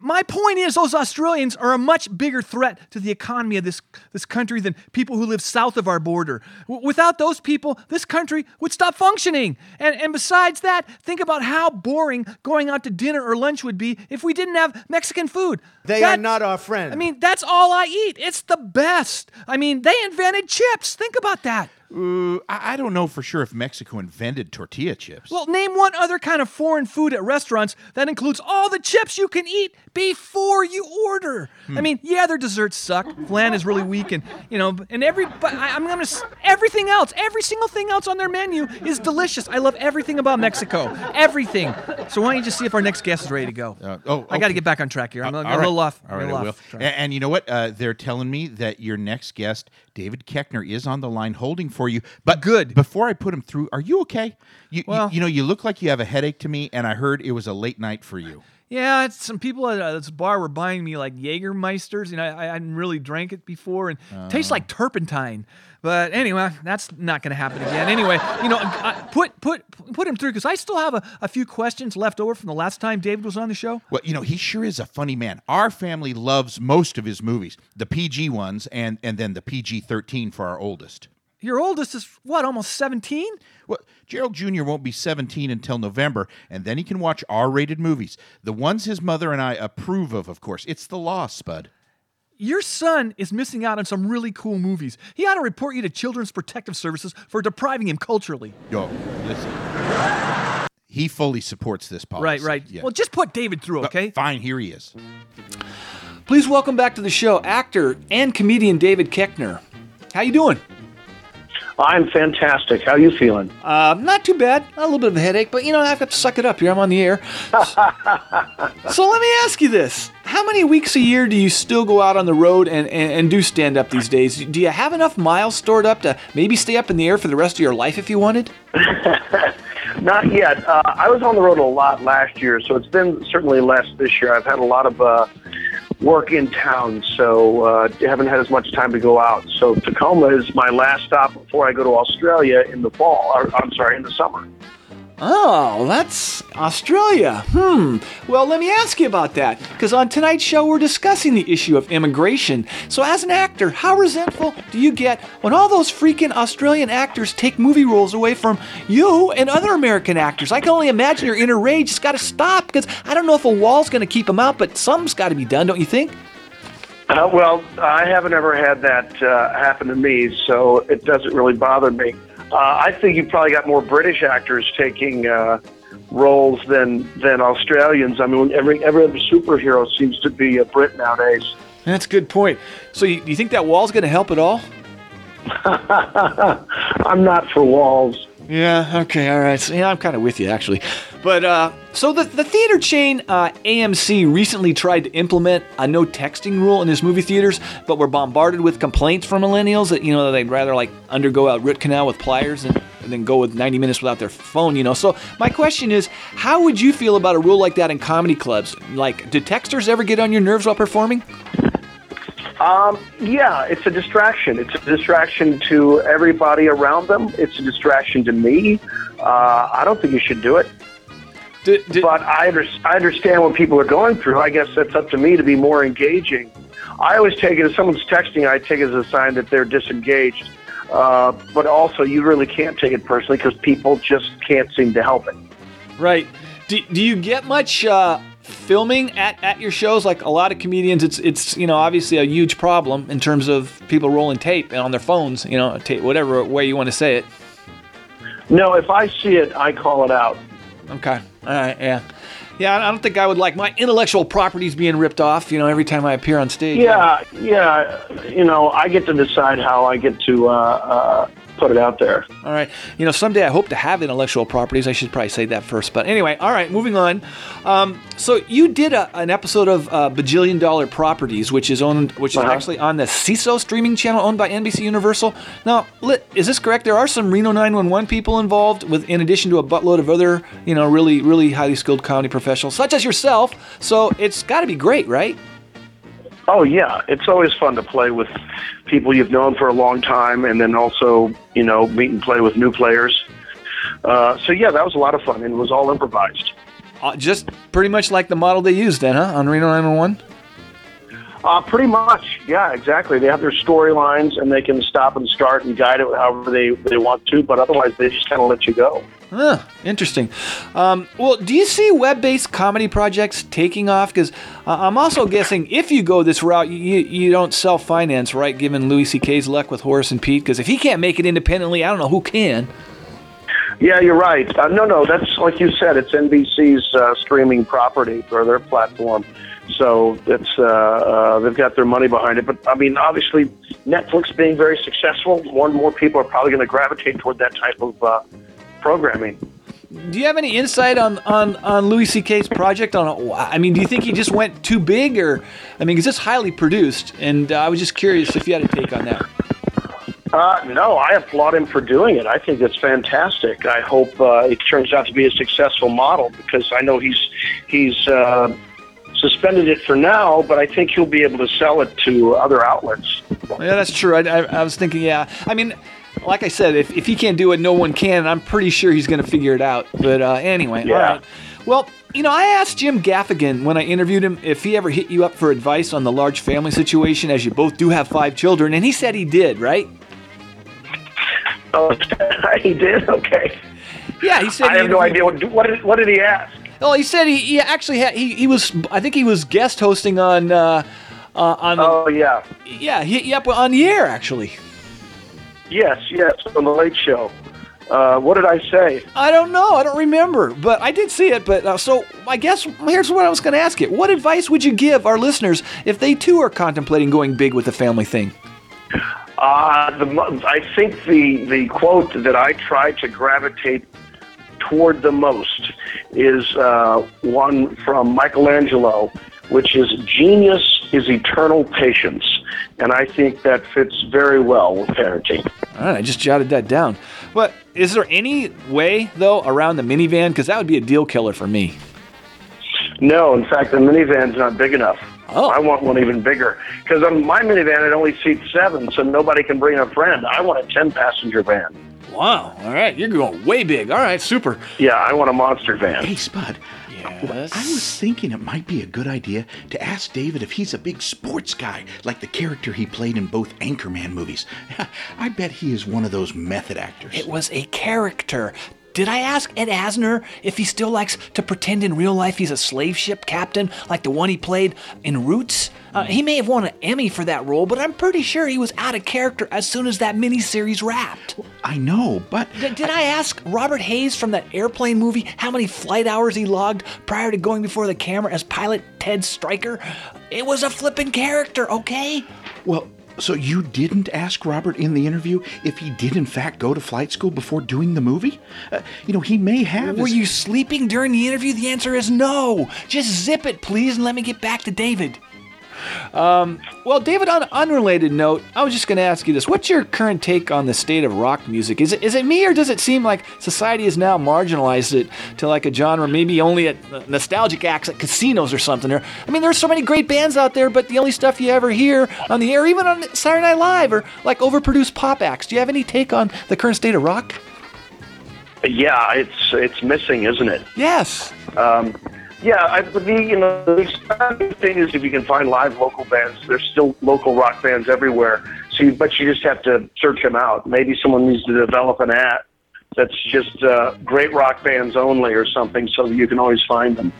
my point is those Australians are a much bigger threat to the economy of this this country than people who live south of our border. W- without those people, this country would stop functioning. And and besides that, think about how boring going out to dinner or lunch would be if we didn't have Mexican food. They are not our friend. I mean, that's all I eat. It's the best. I mean, they invented chips. Think about that. Uh, I, I don't know for sure if Mexico invented tortilla chips. Well, name one other kind of foreign food at restaurants that includes all the chips you can eat before you order. Hmm. I mean, yeah, their desserts suck. Flan is really weak, and you know, and every but I, I'm gonna s- everything else, every single thing else on their menu is delicious. I love everything about Mexico, everything. So why don't you just see if our next guest is ready to go? Uh, oh, I got to okay. get back on track here. I'm, Uh, all a little off. All right, a I will. And, and you know what? Uh, they're telling me that your next guest, David Koechner, is on the line holding for you. But good. Before I put him through, are you okay? You, you- Well- you, know, you look like you have a headache to me, and I heard it was a late night for you. Yeah, it's, some people at uh, this bar were buying me like Jägermeisters, and I, I hadn't really drank it before, and it tastes Oh. like turpentine. But anyway, that's not going to happen again. Anyway, you know, I, put put put him through because I still have a, a few questions left over from the last time David was on the show. Well, you know, he sure is a funny man. Our family loves most of his movies, the PG ones, and and then the PG thirteen for our oldest. Your oldest is what, almost seventeen? Well, Gerald Jr. won't be 17 until November, and then he can watch R rated movies. The ones his mother and I approve of, of course. It's the law, Spud. Your son is missing out on some really cool movies. He ought to report you to Children's Protective Services for depriving him culturally. Yo, listen. He fully supports this policy. Right, right. Yeah. Well, just put David through, okay? Fine, here he is. Please welcome back to the show actor and comedian David Koechner. How you doing? I'm fantastic. How you feeling? Uh, not too bad. A little bit of a headache, but you know, I've got to suck it up here. I'm on the air. so let me ask you this. How many weeks a year do you still go out on the road and, and, and do stand up these days? Do you have enough miles stored up to maybe stay up in the air for the rest of your life if you wanted? Not yet. Uh, I was on the road a lot last year, so it's been certainly less this year. I've had a lot of uh, work in town, so uh, haven't had as much time to go out. So Tacoma is my last stop before I go to Australia in the fall. Or, I'm sorry, in the summer. Oh, that's Australia. Hmm. Well, let me ask you about that. Because on tonight's show, we're discussing the issue of immigration. So, as an actor, how resentful do you get when all those freaking Australian actors take movie roles away from you and other American actors? I can only imagine your inner rage It's got to stop because I don't know if a wall's going to keep them out, but something's got to be done, don't you think? Uh, well, I haven't ever had that uh, happen to me, so it doesn't really bother me. Uh, I think you probably got more British actors taking uh, roles than than Australians. I mean, every every other superhero seems to be a Brit nowadays. That's a good point. So, you, you think that wall's going to help at all? I'm not for walls. Yeah, okay, all right. So, yeah, I'm kind of with you, actually. But, uh, so the, the theater chain uh, AMC recently tried to implement a no texting rule in its movie theaters, but were bombarded with complaints from millennials that, you know, they'd rather, like, undergo a root canal with pliers and, and then go with 90 minutes without their phone, you know. So, my question is, how would you feel about a rule like that in comedy clubs? Like, do texters ever get on your nerves while performing? Um, yeah, it's a distraction. It's a distraction to everybody around them. It's a distraction to me. Uh, I don't think you should do it. but I, under, I understand what people are going through. I guess that's up to me to be more engaging. I always take it if someone's texting, I take it as a sign that they're disengaged. Uh, but also, you really can't take it personally because people just can't seem to help it. Right. Do, do you get much uh, filming at, at your shows? Like a lot of comedians, it's it's you know obviously a huge problem in terms of people rolling tape and on their phones. You know, tape, whatever way you want to say it. No, if I see it, I call it out. Okay. All right. Yeah. Yeah, I don't think I would like my intellectual properties being ripped off. You know, every time I appear on stage. Yeah, yeah. You know, I get to decide how I get to uh, uh, put it out there. All right. You know, someday I hope to have intellectual properties. I should probably say that first. But anyway, all right, moving on. Um, so you did a, an episode of uh, Bajillion Dollar Properties, which is owned, which is Uh-huh. actually on the Seeso streaming channel owned by NBC Universal. Now, is this correct? There are some Reno 911 people involved, with in addition to a buttload of other, you know, really, really highly skilled comedy professionals, such as yourself. So it's got to be great, right? Oh yeah, it's always fun to play with people you've known for a long time, and then also you know meet and play with new players. Uh, so yeah, that was a lot of fun, and it was all improvised. Uh, just pretty much like the model they used then, huh, on Reno 911? Uh, pretty much, yeah, exactly. They have their storylines, and they can stop and start and guide it however they they want to, but otherwise they just kind of let you go. Huh, interesting. Um, well, do you see web-based comedy projects taking off? Because uh, I'm also guessing if you go this route, you, you don't self-finance, right? Given Louis C.K.'s luck with Horace and Pete, because if he can't make it independently, I don't know who can. Yeah, you're right. Uh, no, no, that's like you said. It's NBC's uh, streaming property or their platform, so it's uh, uh, they've got their money behind it. But I mean, obviously, Netflix being very successful, more and more people are probably going to gravitate toward that type of uh, programming. Do you have any insight on on on Louis C.K.'s project? On, I mean, do you think he just went too big, or I mean, is this highly produced, and uh, I was just curious if you had a take on that. Uh, no, I applaud him for doing it. I think it's fantastic. I hope uh, it turns out to be a successful model because I know he's he's uh, suspended it for now, but I think he'll be able to sell it to other outlets. Yeah, that's true. I, I, I was thinking, yeah. I mean, like I said, if, if he can't do it, no one can. I'm pretty sure he's going to figure it out. But uh, anyway, all Yeah. right. Well, you know, I asked Jim Gaffigan when I interviewed him if he ever hit you up for advice on the large family situation, as you both do have five children, and he said he did, right? Oh, he did. Okay. Yeah, he said. I he have no idea what what did, what did he ask. Well, he said he, he actually had he, he was I think he was guest hosting on uh, uh, on. Oh yeah. Yeah, he up on the air actually. Yes, yes, on the Late Show. Uh, what did I say? I don't know. I don't remember, but I did see it. But uh, so I guess here's what I was going to ask you: What advice would you give our listeners if they too are contemplating going big with the family thing? Uh, the, I think the, the quote that I try to gravitate toward the most is uh, one from Michelangelo, which is genius is eternal patience. And I think that fits very well with parenting. All right, I just jotted that down. But is there any way though around the minivan? Because that would be a deal killer for me. No, in fact, the minivan's not big enough. Oh. I want one even bigger. Because on my minivan, it only seats seven, so nobody can bring a friend. I want a 10 passenger van. Wow. All right, you're going way big. All right, super. Yeah, I want a monster van. Hey, Spud. Yes. I was thinking it might be a good idea to ask David if he's a big sports guy, like the character he played in both Anchorman movies. I bet he is one of those method actors. It was a character. Did I ask Ed Asner if he still likes to pretend in real life he's a slave ship captain like the one he played in Roots? Uh, he may have won an Emmy for that role, but I'm pretty sure he was out of character as soon as that miniseries wrapped. I know, but Did, did I ask Robert Hays from that airplane movie how many flight hours he logged prior to going before the camera as pilot Ted Stryker? It was a flippin' character, okay? Well, so you didn't ask Robert in the interview if he did in fact go to flight school before doing the movie? Uh, you know, he may have. Were his- you sleeping during the interview? The answer is no. Just zip it, please, and let me get back to David. Um, well, David, on an unrelated note, I was just going to ask you this. What's your current take on the state of rock music? Is it, is it me, or does it seem like society has now marginalized it to like a genre maybe only at nostalgic acts at casinos or something? Or, I mean, there's so many great bands out there, but the only stuff you ever hear on the air, even on Saturday Night Live, are like overproduced pop acts. Do you have any take on the current state of rock? Yeah, it's it's missing, isn't it? Yes. Um, yeah, I, the you know the exciting thing is if you can find live local bands, there's still local rock bands everywhere. So, you, but you just have to search them out. Maybe someone needs to develop an app that's just uh, great rock bands only or something, so that you can always find them.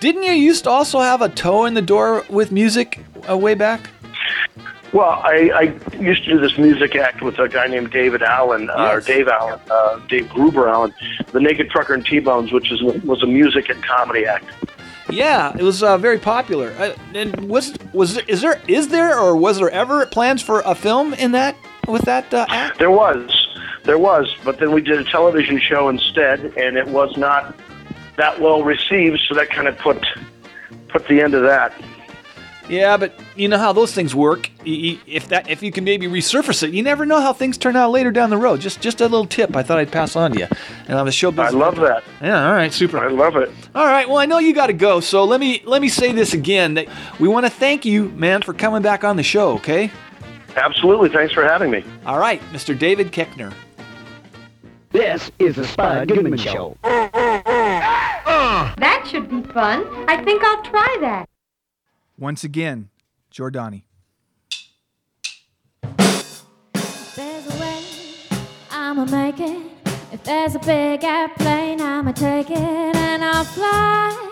Didn't you used to also have a toe in the door with music uh, way back? Well, I, I used to do this music act with a guy named David Allen, uh, or Dave Allen, uh, Dave Gruber Allen, the Naked Trucker and T-Bones, which is was a music and comedy act. Yeah, it was uh, very popular. Uh, and was was there, is there is there or was there ever plans for a film in that with that uh, act? There was, there was, but then we did a television show instead, and it was not that well received. So that kind of put put the end of that. Yeah, but you know how those things work. Y- y- If that if you can maybe resurface it, you never know how things turn out later down the road. Just just a little tip I thought I'd pass on to you. And I'm a show business. I love that. Yeah, all right, super. I love it. All right, well I know you got to go, so let me let me say this again. That we want to thank you, man, for coming back on the show. Okay. Absolutely. Thanks for having me. All right, Mr. David Koechner. This is the Spud Goodman Show. That should be fun. I think I'll try that. Once again, Jordani. There's a way I'ma make it. If there's a big airplane, I'ma take it and I'll fly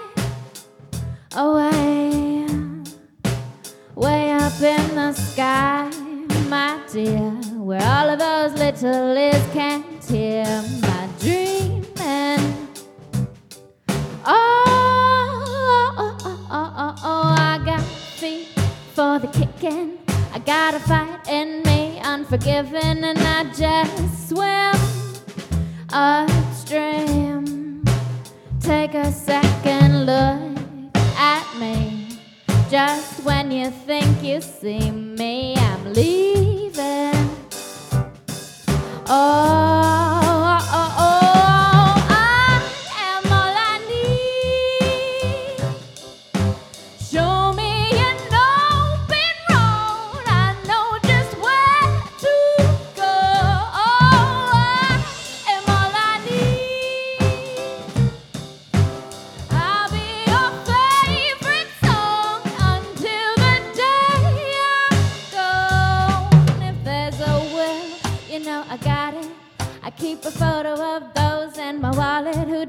away, way up in the sky, my dear, where all of those little ears can't hear my dreaming. Oh, oh, I got feet for the kicking. I got a fight in me, unforgiving, and I just swim upstream. Take a second look at me. Just when you think you see me, I'm leaving. Oh, oh, oh, oh, keep a photo of those in my wallet who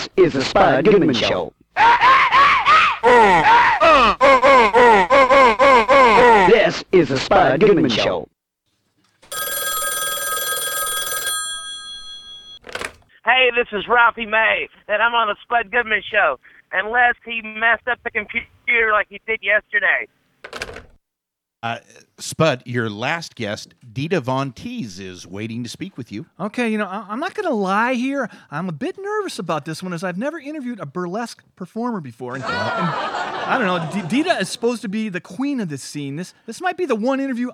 This is the Spud Goodman Show. This is the Spud Goodman Show. Hey, this is Ralphie May, and I'm on the Spud Goodman Show. Unless he messed up the computer like he did yesterday. Uh, Spud, your last guest, Dita Von Teese, is waiting to speak with you. Okay, you know, I- I'm not going to lie here. I'm a bit nervous about this one as I've never interviewed a burlesque performer before. And, and I don't know, D- Dita is supposed to be the queen of this scene. This this might be the one interview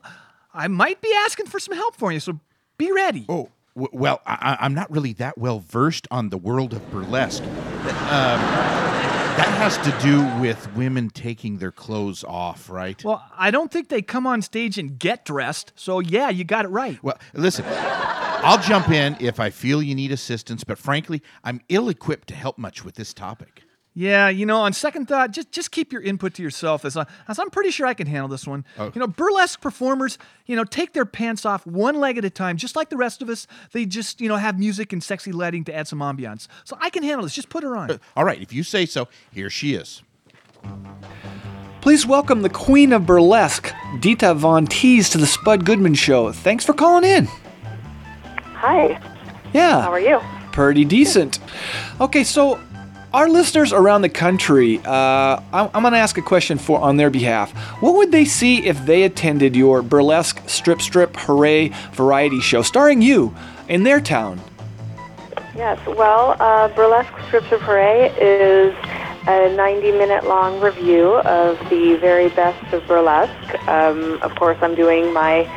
I might be asking for some help for you, so be ready. Oh, W- well, I, I- I'm not really that well versed on the world of burlesque. Um, that has to do with women taking their clothes off, right? Well, I don't think they come on stage and get dressed. So yeah, you got it right. Well, listen, I'll jump in if I feel you need assistance, but frankly, I'm ill equipped to help much with this topic. Yeah, you know, on second thought, just just keep your input to yourself. As, I, as I'm pretty sure I can handle this one. Oh. You know, burlesque performers, you know, take their pants off one leg at a time, just like the rest of us. They just, you know, have music and sexy lighting to add some ambiance. So I can handle this. Just put her on. Uh, all right, if you say so, here she is. Please welcome the queen of burlesque, Dita Von Teese, to the Spud Goodman Show. Thanks for calling in. Hi. Yeah. How are you? Pretty decent. Okay, so our listeners around the country, uh, I'm, I'm going to ask a question for on their behalf. What would they see if they attended your burlesque strip strip hooray variety show starring you in their town? Yes. Well, uh, Burlesque strip strip Hooray is a 90 minute long review of the very best of burlesque. Um, of course, I'm doing my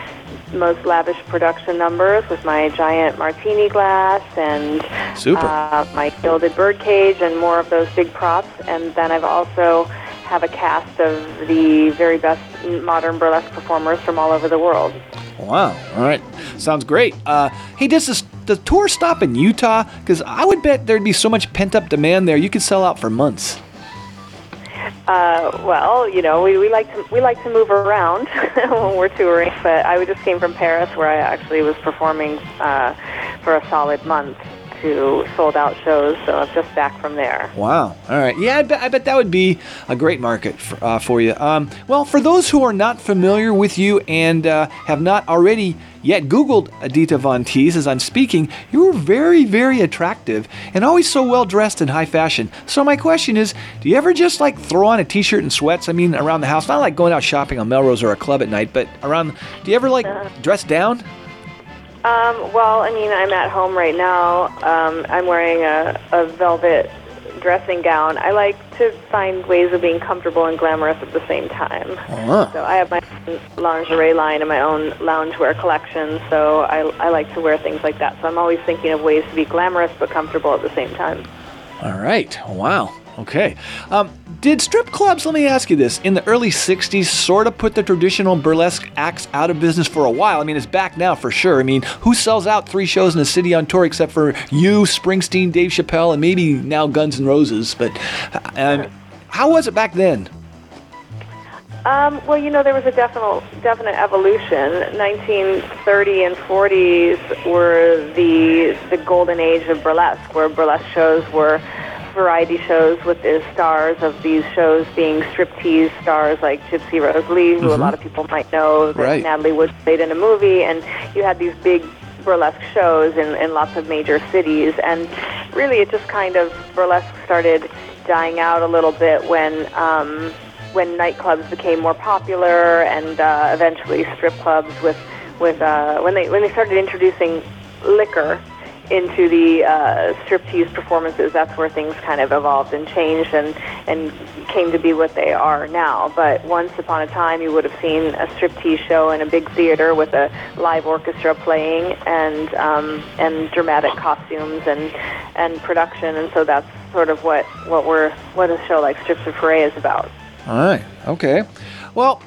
most lavish production numbers with my giant martini glass and Super. Uh, my gilded birdcage and more of those big props. And then I've also have a cast of the very best modern burlesque performers from all over the world. Wow. All right. Sounds great. Uh, hey, does this, the tour stop in Utah? Because I would bet there'd be so much pent up demand there, you could sell out for months. Uh, well, you know, we, we like to we like to move around when we're touring. But I just came from Paris, where I actually was performing uh, for a solid month to sold out shows. So I'm just back from there. Wow. All right. Yeah, I bet, I bet that would be a great market for, uh, for you. Um, well, for those who are not familiar with you and uh, have not already yet Googled Adita Von Teese as I'm speaking, you are very, very attractive and always so well dressed in high fashion. So my question is, do you ever just like throw on a t-shirt and sweats? I mean, around the house, not like going out shopping on Melrose or a club at night, but around. Do you ever like dress down? Um, well, I mean, I'm at home right now. Um, I'm wearing a, a velvet dressing gown. I like to find ways of being comfortable and glamorous at the same time. Ah. So I have my own lingerie line and my own loungewear collection. So I, I like to wear things like that. So I'm always thinking of ways to be glamorous but comfortable at the same time. All right. Wow. Okay. Um, did strip clubs, let me ask you this, in the early 60s sort of put the traditional burlesque acts out of business for a while? I mean, it's back now for sure. I mean, who sells out three shows in a city on tour except for you, Springsteen, Dave Chappelle, and maybe now Guns N' Roses? But um, how was it back then? Um, well, you know, there was a definite definite evolution. 1930 and 40s were the the golden age of burlesque, where burlesque shows were variety shows with the stars of these shows being striptease stars like Gypsy Rose Lee, who a Mhm. lot of people might know that Right. Natalie Wood played in a movie, and you had these big burlesque shows in, in lots of major cities. And really, it just kind of burlesque started dying out a little bit when. Um, when nightclubs became more popular, and uh, eventually strip clubs with with uh, when they when they started introducing liquor into the uh, striptease performances, that's where things kind of evolved and changed and and came to be what they are now. But once upon a time, you would have seen a striptease show in a big theater with a live orchestra playing and um, and dramatic costumes and and production, and so that's sort of what what we're what a show like Strip Strip Hooray is about. All right. Okay. Well,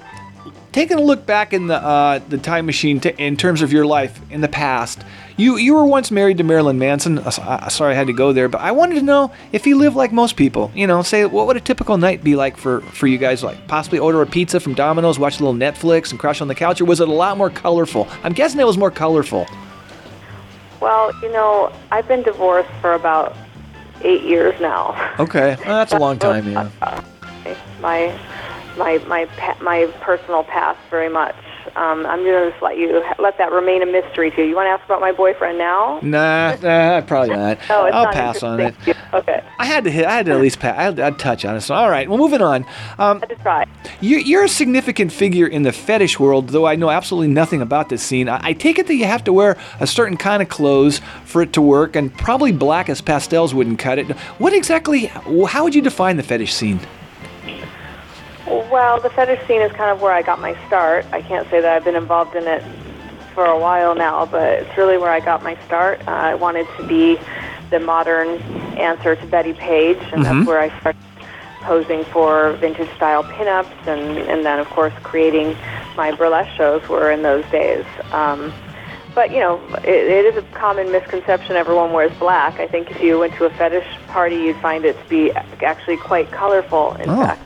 taking a look back in the uh, the time machine t- in terms of your life in the past, you you were once married to Marilyn Manson. Uh, uh, sorry, I had to go there, but I wanted to know if he lived like most people. You know, say what would a typical night be like for for you guys? Like possibly order a pizza from Domino's, watch a little Netflix, and crash on the couch, or was it a lot more colorful? I'm guessing it was more colorful. Well, you know, I've been divorced for about eight years now. Okay, well, that's a long time. Yeah. my my my my personal past very much. Um, I'm gonna just let you let that remain a mystery to you. You want to ask about my boyfriend now? Nah, nah, probably not. No, it's I'll not pass on it. Okay. I had to hit. I had to at least pass. I had, I'd touch on it. So, all right. Well, moving on. Um, try. You're, you're a significant figure in the fetish world, though I know absolutely nothing about this scene. I, I take it that you have to wear a certain kind of clothes for it to work, and probably black as pastels wouldn't cut it. What exactly? How would you define the fetish scene? Well, the fetish scene is kind of where I got my start. I can't say that I've been involved in it for a while now, but it's really where I got my start. Uh, I wanted to be the modern answer to Bettie Page, and Mhm. that's where I started posing for vintage style pinups, and and then of course creating my burlesque shows were in those days. Um, but you know, it, it is a common misconception everyone wears black. I think if you went to a fetish party, you'd find it to be actually quite colorful. In Oh, fact,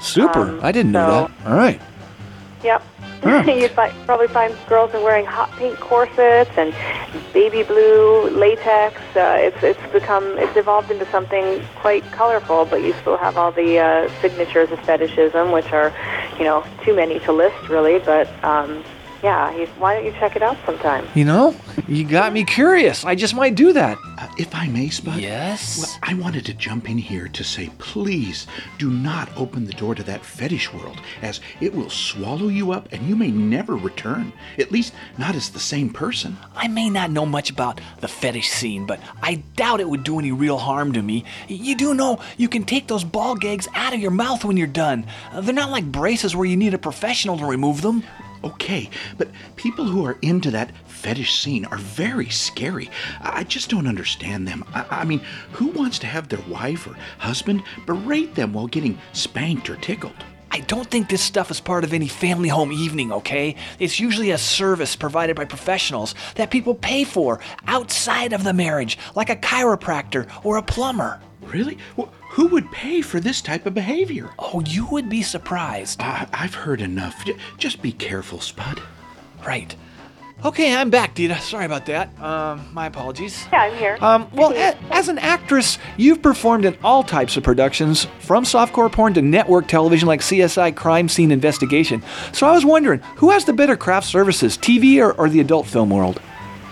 super. Um, I didn't know that. All right. Yep. Huh. You'd fi- probably find girls are wearing hot pink corsets and baby blue latex. Uh, it's it's become it's evolved into something quite colorful, but you still have all the uh, signatures of fetishism, which are, you know, too many to list really. But um, yeah, you, why don't you check it out sometime? You know, you got me curious. I just might do that. Uh, if I may, Spud? Yes? Well, I wanted to jump in here to say, please do not open the door to that fetish world, as it will swallow you up and you may never return. At least, not as the same person. I may not know much about the fetish scene, but I doubt it would do any real harm to me. You do know you can take those ball gags out of your mouth when you're done. Uh, they're not like braces where you need a professional to remove them. Okay, but people who are into that fetish scene are very scary. I just don't understand them. I, I mean, who wants to have their wife or husband berate them while getting spanked or tickled? I don't think this stuff is part of any family home evening, okay? It's usually a service provided by professionals that people pay for outside of the marriage, like a chiropractor or a plumber. Really? Wh- who would pay for this type of behavior? Oh, you would be surprised. I, I've heard enough. J- just be careful, Spud. Right. Okay, I'm back, Dita. Sorry about that. Um, my apologies. Yeah, I'm here. Um, well, a- as an actress, you've performed in all types of productions, from softcore porn to network television like CSI Crime Scene Investigation. So I was wondering, who has the better craft services, TV or, or the adult film world?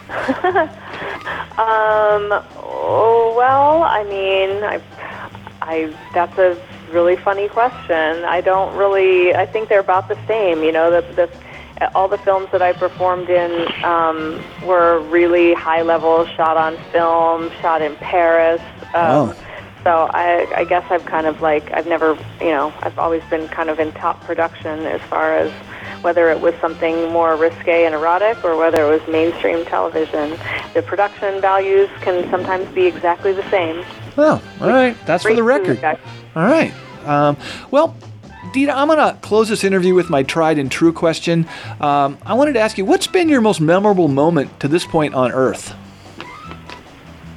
Um. Oh, well, I mean, I, I. That's a really funny question. I don't really. I think they're about the same. You know, the the. All the films that I performed in um, were really high level, shot on film, shot in Paris. Um, Oh. So I, I guess I've kind of like I've never, you know, I've always been kind of in top production as far as whether it was something more risque and erotic or whether it was mainstream television. The production values can sometimes be exactly the same. Well, all right. That's for the record. All right. Um, well, Dita, I'm going to close this interview with my tried and true question. Um, I wanted to ask you, what's been your most memorable moment to this point on Earth?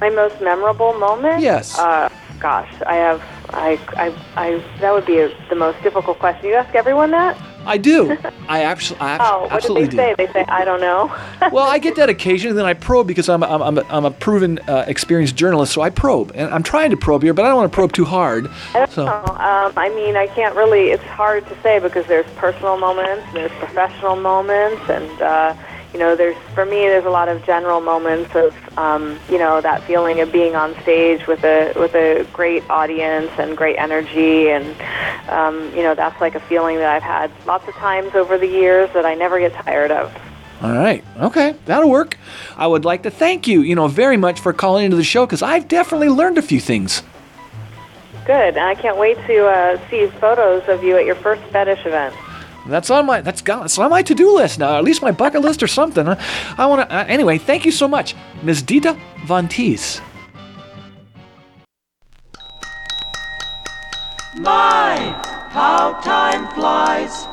My most memorable moment? Yes. Uh, gosh, I have. I, I, I. That would be a, the most difficult question. You ask everyone that? I do. I, abso- I abso- Oh, absolutely they say? They say I don't know. well, I get that occasion, and then I probe because I'm, I'm, I'm, a, I'm a proven, uh, experienced journalist, so I probe. And I'm trying to probe here, but I don't want to probe too hard. I don't So, know. Um, I mean, I can't really. It's hard to say because there's personal moments, and there's professional moments, and uh, you know, there's for me, there's a lot of general moments of um, you know that feeling of being on stage with a with a great audience and great energy, and um, you know, that's like a feeling that I've had lots of times over the years that I never get tired of. all right. Okay. That'll work. I would like to thank you, you know, very much for calling into the show because I've definitely learned a few things. Good, and I can't wait to uh, see photos of you at your first fetish event. That's on my that's got it's on my to-do list now, at least my bucket list or something. I, I want to uh, anyway. Thank you so much, Ms. Dita Von Teese. My, how time flies.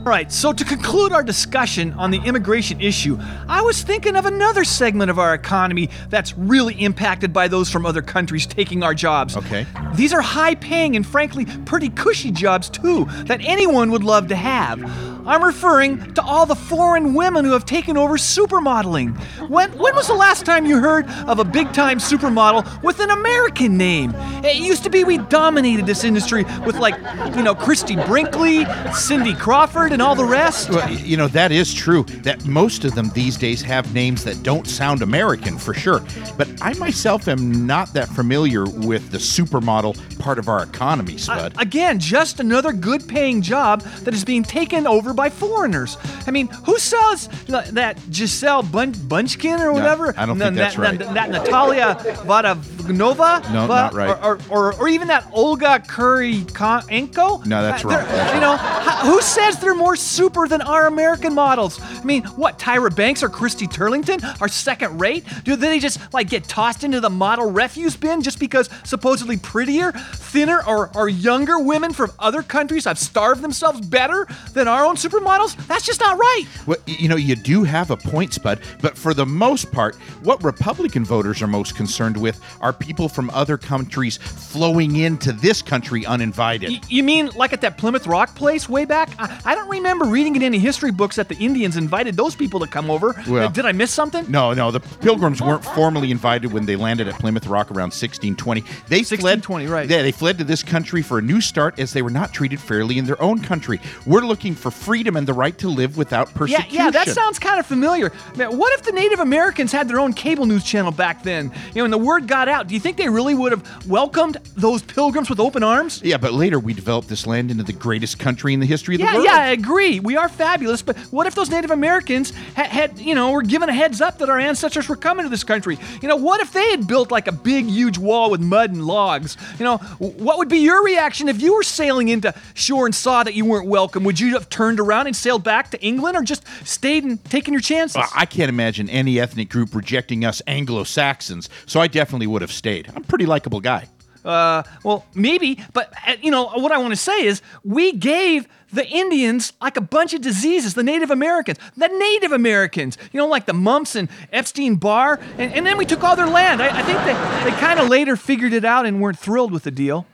All right, so to conclude our discussion on the immigration issue, I was thinking of another segment of our economy that's really impacted by those from other countries taking our jobs. Okay. These are high paying and frankly pretty cushy jobs too that anyone would love to have. I'm referring to all the foreign women who have taken over supermodeling. When, when was the last time you heard of a big time supermodel with an American name? It used to be we dominated this industry with, like, you know, Christie Brinkley, Cindy Crawford, and all the rest. Well, you know, that is true. That most of them these days have names that don't sound American for sure. But I myself am not that familiar with the supermodel part of our economy, Spud. Again, just another good paying job that is being taken over by foreigners. I mean, who sells that Gisele Bun- Bunchkin or whatever? I don't think that's that, right. That, that Natalia Vadagnova? No, not right. Or, or, or, even that Olga Kurylenko? No, that's wrong. they're- you know, who says they're more super than our American models? I mean, what, Tyra Banks or Christy Turlington are second rate? Do they just like get tossed into the model refuse bin just because supposedly prettier, thinner, or, or younger women from other countries have starved themselves better than our own supermodels? That's just not right. Well, you know, you do have a point, Spud, but for the most part, what Republican voters are most concerned with are people from other countries flowing into this country uninvited. Y- You mean like at that Plymouth Rock place way back? I, I don't remember reading in any history books that the Indians invited those people to come over. Well- Uh, Did I miss something? No, no, the Pilgrims weren't formally invited when they landed at Plymouth Rock around 1620. They 1620, fled, right. Yeah, they fled to this country for a new start as they were not treated fairly in their own country. We're looking for freedom and the right to live without Yeah, persecution. yeah, that sounds kind of familiar. Man, what if the Native Americans had their own cable news channel back then? You know, and the word got out. Do you think they really would have welcomed those pilgrims with open arms? Yeah, but later we developed this land into the greatest country in the history of the Yeah, world. yeah, I agree. We are fabulous, but what if those Native Americans had, had, you know, were given a heads up that our ancestors were coming to this country? You know, what if they had built like a big, huge wall with mud and logs? You know, what would be your reaction if you were sailing into shore and saw that you weren't welcome? Would you have turned around and sailed back to England, or just stayed and taken your chances? Well, I can't imagine any ethnic group rejecting us Anglo Saxons, so I definitely would have stayed. I'm a pretty likable guy. Uh, well, maybe, but uh, you know what I want to say is we gave the Indians like a bunch of diseases, the Native Americans, the Native Americans, you know, like the mumps and Epstein Barr, and, and then we took all their land. I, I think they, they kind of later figured it out and weren't thrilled with the deal.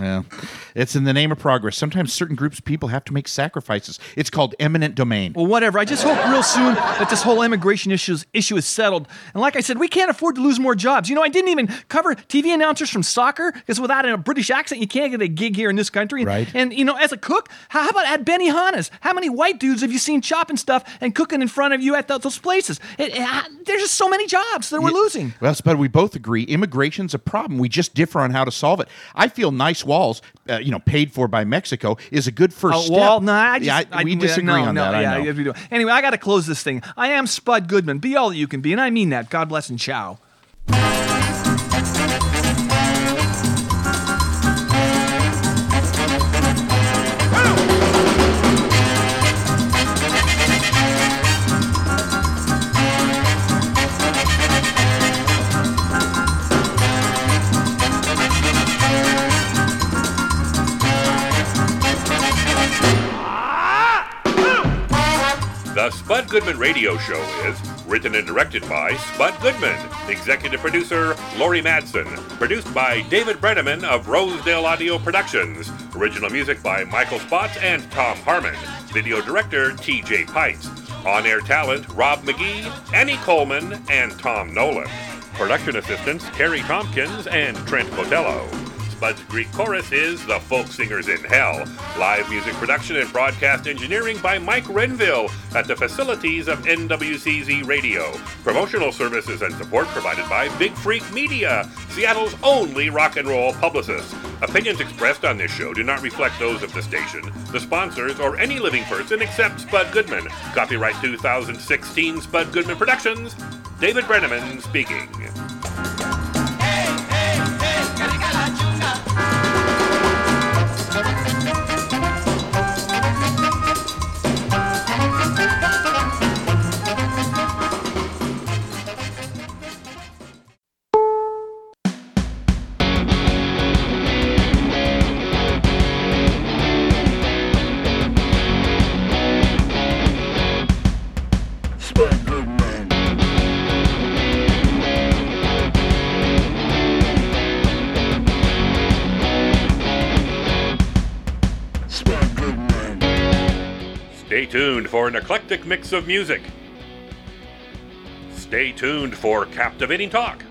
Yeah, it's in the name of progress. Sometimes certain groups of people have to make sacrifices. It's called eminent domain. Well, whatever. I just hope real soon that this whole immigration issue is, issue is settled. And like I said, we can't afford to lose more jobs. You know, I didn't even cover TV announcers from soccer because without a British accent, you can't get a gig here in this country. Right. And you know, as a cook, how, about at Benny Benihana's? How many white dudes have you seen chopping stuff and cooking in front of you at th- those places? It, it- ah, there's just so many jobs that we're losing. Well, but we both agree immigration's a problem. We just differ on how to solve it. I feel nice walls, uh, you know, paid for by Mexico, is a good first Oh, step. no, I just, yeah, I- I- we disagree no, on no, that. Yeah, I know. yes, we do. Anyway, I got to close this thing. I am Spud Goodman. Be all that you can be, and I mean that. God bless and ciao. Goodman Radio Show is written and directed by Spud Goodman. Executive producer Lori Madsen. Produced by David Brenneman of Rosedale Audio Productions. Original music by Michael Spots and Tom Harmon. Video director TJ Pites. On air talent Rob McGee, Annie Coleman, and Tom Nolan. Production assistants Carrie Tompkins and Trent Botello. Spud's Greek chorus is The Folk Singers in Hell. Live music production and broadcast engineering by Mike Renville at the facilities of NWCZ Radio. Promotional services and support provided by Big Freak Media, Seattle's only rock and roll publicist. Opinions expressed on this show do not reflect those of the station, the sponsors, or any living person except Spud Goodman. Copyright 2016 Spud Goodman Productions. David Brenneman speaking. For an eclectic mix of music. Stay tuned for captivating talk.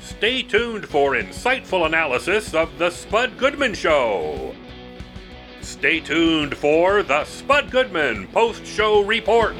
Stay tuned for insightful analysis of The Spud Goodman Show. Stay tuned for The Spud Goodman Post Show Report.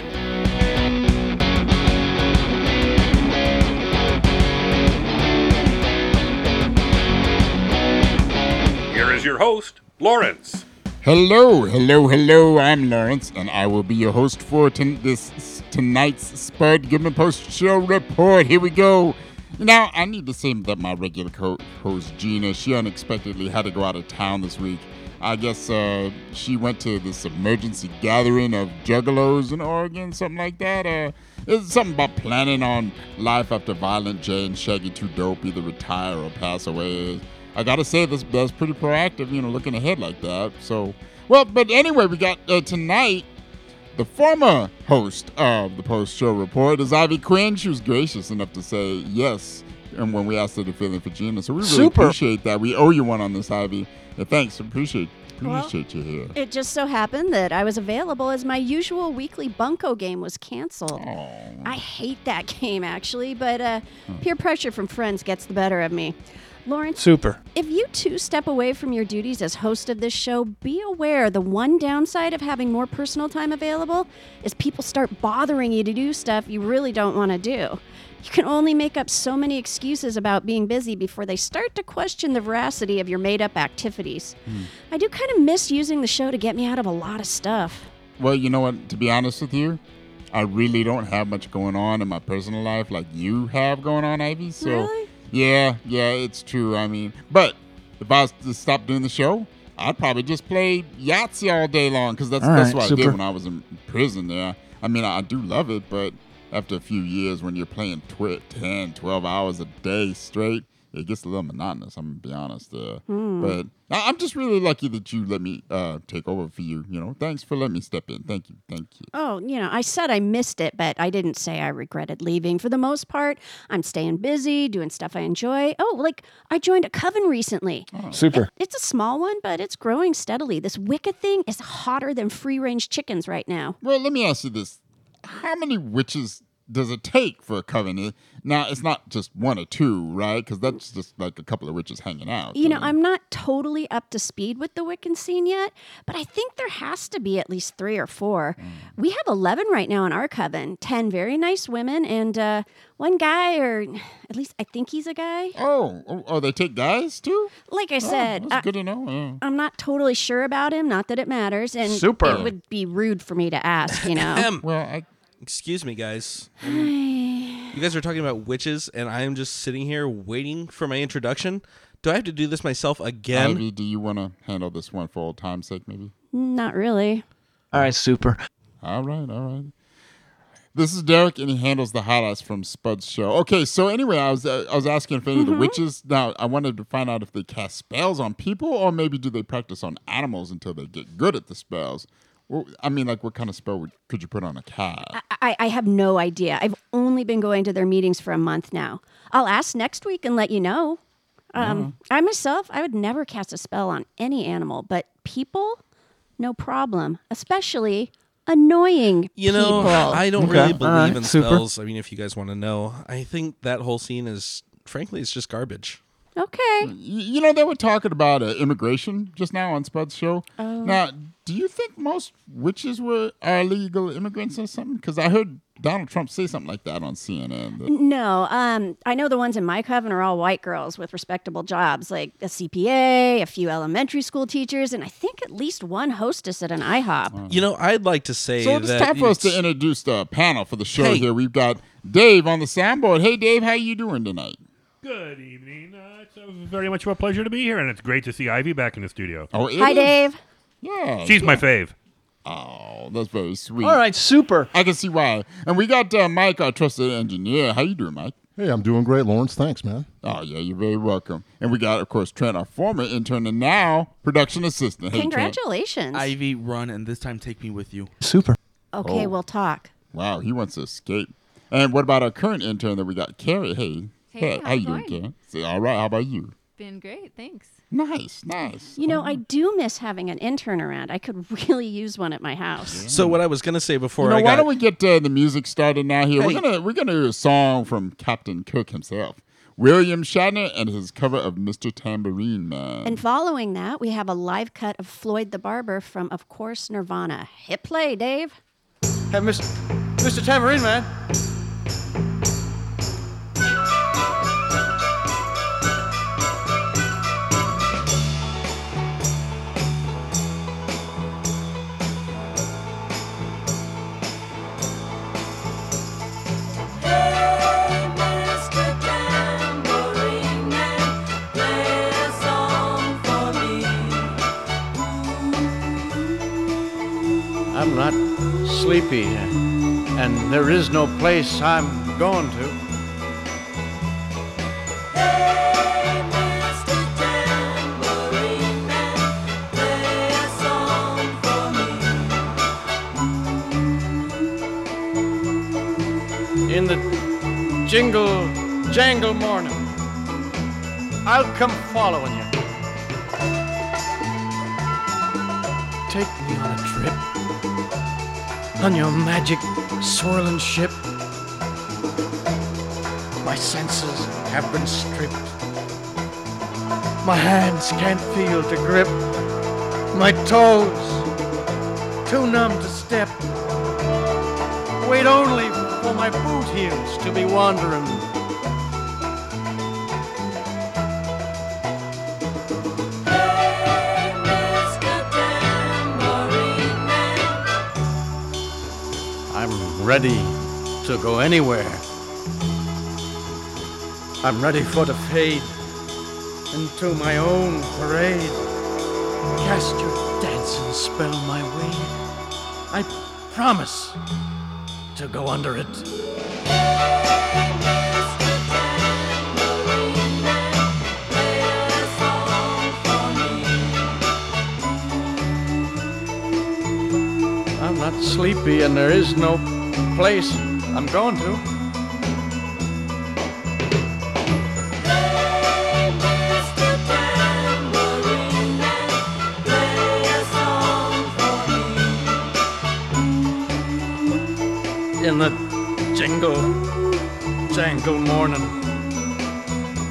Here is your host, Lawrence. Hello, hello, hello. I'm Lawrence, and I will be your host for ton- this tonight's Spud Goodman Post Show report. Here we go. Now, I need to say that my regular co- host Gina, she unexpectedly had to go out of town this week. I guess uh, she went to this emergency gathering of juggalos in Oregon, something like that. Uh, it's something about planning on life after Violent J and Shaggy 2 Dope either retire or pass away. I gotta say, this that's pretty proactive, you know, looking ahead like that. So, well, but anyway, we got uh, tonight. The former host of the post show report is Ivy Quinn. She was gracious enough to say yes, and when we asked her to fill in for Gina, so we really Super. appreciate that. We owe you one on this, Ivy. Yeah, thanks, appreciate Well, appreciate you here. It just so happened that I was available as my usual weekly bunko game was canceled. I hate that game actually, but uh, peer pressure from friends gets the better of me. Lawrence, Super. if you two step away from your duties as host of this show, be aware the one downside of having more personal time available is people start bothering you to do stuff you really don't want to do. You can only make up so many excuses about being busy before they start to question the veracity of your made up activities. Hmm. I do kind of miss using the show to get me out of a lot of stuff. Well, you know what? To be honest with you, I really don't have much going on in my personal life like you have going on, Ivy. So, Really? Yeah, yeah, it's true. I mean, but if I was to stop doing the show, I'd probably just play Yahtzee all day long because that's All that's right, what I did when I was in prison. There, I mean, I do love it, but after a few years, when you're playing twi- 10, 12 hours a day straight, it gets a little monotonous. I'm gonna be honest. Uh, Hmm. But I- I'm just really lucky that you let me uh, take over for you. You know, thanks for letting me step in. Thank you, thank you. Oh, you know, I said I missed it, but I didn't say I regretted leaving. For the most part, I'm staying busy, doing stuff I enjoy. Oh, like I joined a coven recently. Super. It's a small one, but it's growing steadily. This Wicca thing is hotter than free range chickens right now. Well, let me ask you this: How many witches does it take for a coven? It- Now, it's not just one or two, right? Because that's just like a couple of witches hanging out. You know, I'm not totally up to speed with the Wiccan scene yet, but I think there has to be at least three or four. We have 11 right now in our coven 10 very nice women, and uh, one guy, or at least I think he's a guy. Oh, oh, oh, they take guys too? Like I Oh, said, that's I- good to know. yeah. I'm not totally sure about him, not that it matters, and Super. it would be rude for me to ask, you know. well, I, excuse me, guys. you guys are talking about witches, and I am just sitting here waiting for my introduction. Do I have to do this myself again? Ivy, do you want to handle this one for old time's sake, maybe? Not really. All right, super. All right, all right. This is Derek, and he handles the highlights from Spud's show. Okay, so anyway, I was uh, I was asking if any of the Mhm. witches. Now, I wanted to find out if they cast spells on people, or maybe do they practice on animals until they get good at the spells. Well, I mean, like, what kind of spell would, could you put on a cat? I, I have no idea. I've only been going to their meetings for a month now. I'll ask next week and let you know. Um, I myself, I would never cast a spell on any animal, but people, no problem. Especially annoying You know, people. I don't Okay. really believe All right, in super. spells. I mean, if you guys want to know, I think that whole scene is, frankly, it's just garbage. Okay. Y- You know, they were talking about uh, immigration just now on Spud's show. Oh. Now, do you think most witches were are illegal immigrants or something? Because I heard Donald Trump say something like that on CNN. that- No, um, I know the ones in my coven are all white girls with respectable jobs, like a CPA, a few elementary school teachers, and I think at least one hostess at an IHOP. You know, I'd like to say So it's that time for us to introduce the panel for the show Hey. here. We've got Dave on the soundboard. Hey, Dave, how are you doing tonight? Good evening. Uh, it's uh, very much a pleasure to be here, and it's great to see Ivy back in the studio. Oh, it Hi, is? Dave. Yeah. She's my fave. Oh, that's very sweet. All right, super. I can see why. And we got uh, Mike, our trusted engineer. How you doing, Mike? Hey, I'm doing great, Lawrence. Thanks, man. Oh, yeah, you're very welcome. And we got, of course, Trent, our former intern, and now production assistant. Hey, Trent. Congratulations. Ivy, run and this time take me with you. Super. Okay, Oh. we'll talk. Wow, he wants to escape. And what about our current intern that we got, Carrie? Hey, Hey, how how's you doing, going? Carrie? Say, all right, how about you? Been great, thanks. Nice, nice. You know, I do miss having an intern around. I could really use one at my house. So what I was gonna say before You know, I why got don't we get uh, the music started now? Here, Hey. we're gonna we're gonna do a song from Captain Cook himself, William Shatner, and his cover of Mr. Tambourine Man. And following that, we have a live cut of Floyd the Barber from, of course, Nirvana. Hit play, Dave. Hey, Mr. Mr. Tambourine Man. Sleepy, and there is no place I'm going to. In the jingle jangle morning, I'll come following you. Take me on a on your magic swirling ship. My senses have been stripped. My hands can't feel to grip. My toes too numb to step. Wait only for my boot heels to be wandering. Ready to go anywhere. I'm ready for the fade into my own parade. Cast your dancing spell my way. I promise to go under it. I'm not sleepy and there is no place I'm going to. In the jingle, jangle morning,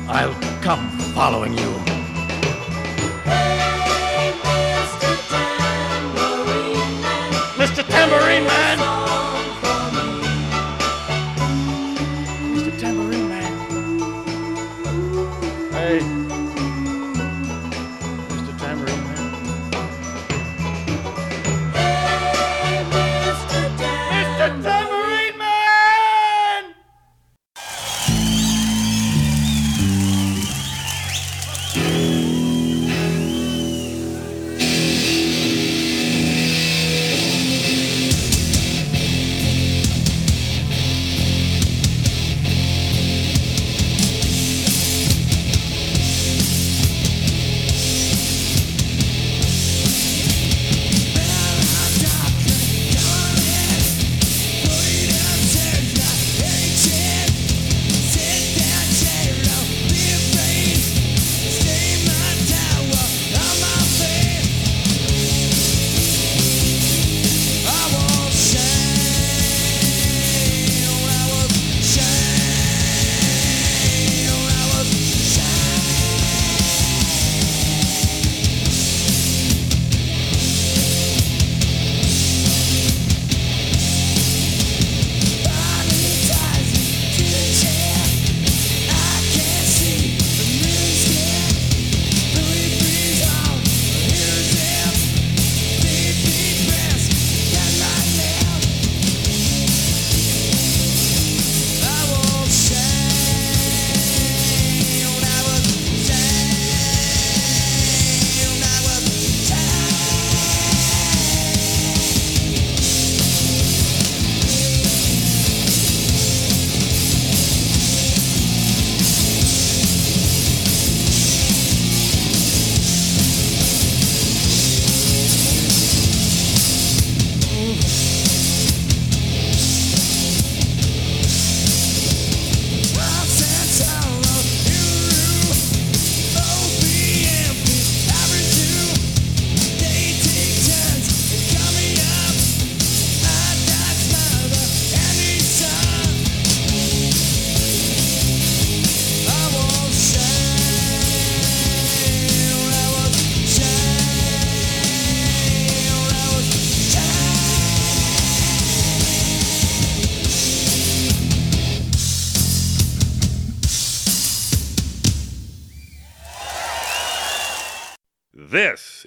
I'll come following you.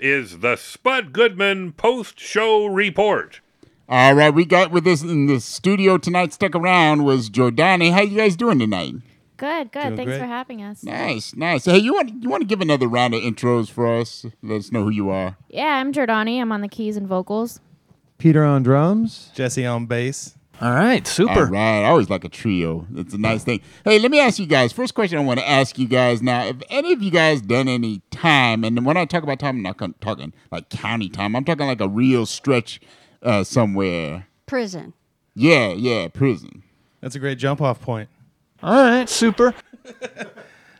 Is the Spud Goodman post show report. All right, we got with us in the studio tonight. Stuck around was Jordani. How you guys doing tonight? Good, good. Doing Thanks great. for having us. Nice, nice. Hey, you want you want to give another round of intros for us? Let us know who you are. Yeah, I'm Jordani. I'm on the keys and vocals. Peter on drums. Jesse on bass. All right, super. All right, I always like a trio. It's a nice thing. Hey, let me ask you guys. First question I want to ask you guys now: If any of you guys done any time, and when I talk about time, I'm not talking like county time. I'm talking like a real stretch uh, somewhere. Prison. Yeah, yeah, prison. That's a great jump off point. All right, super.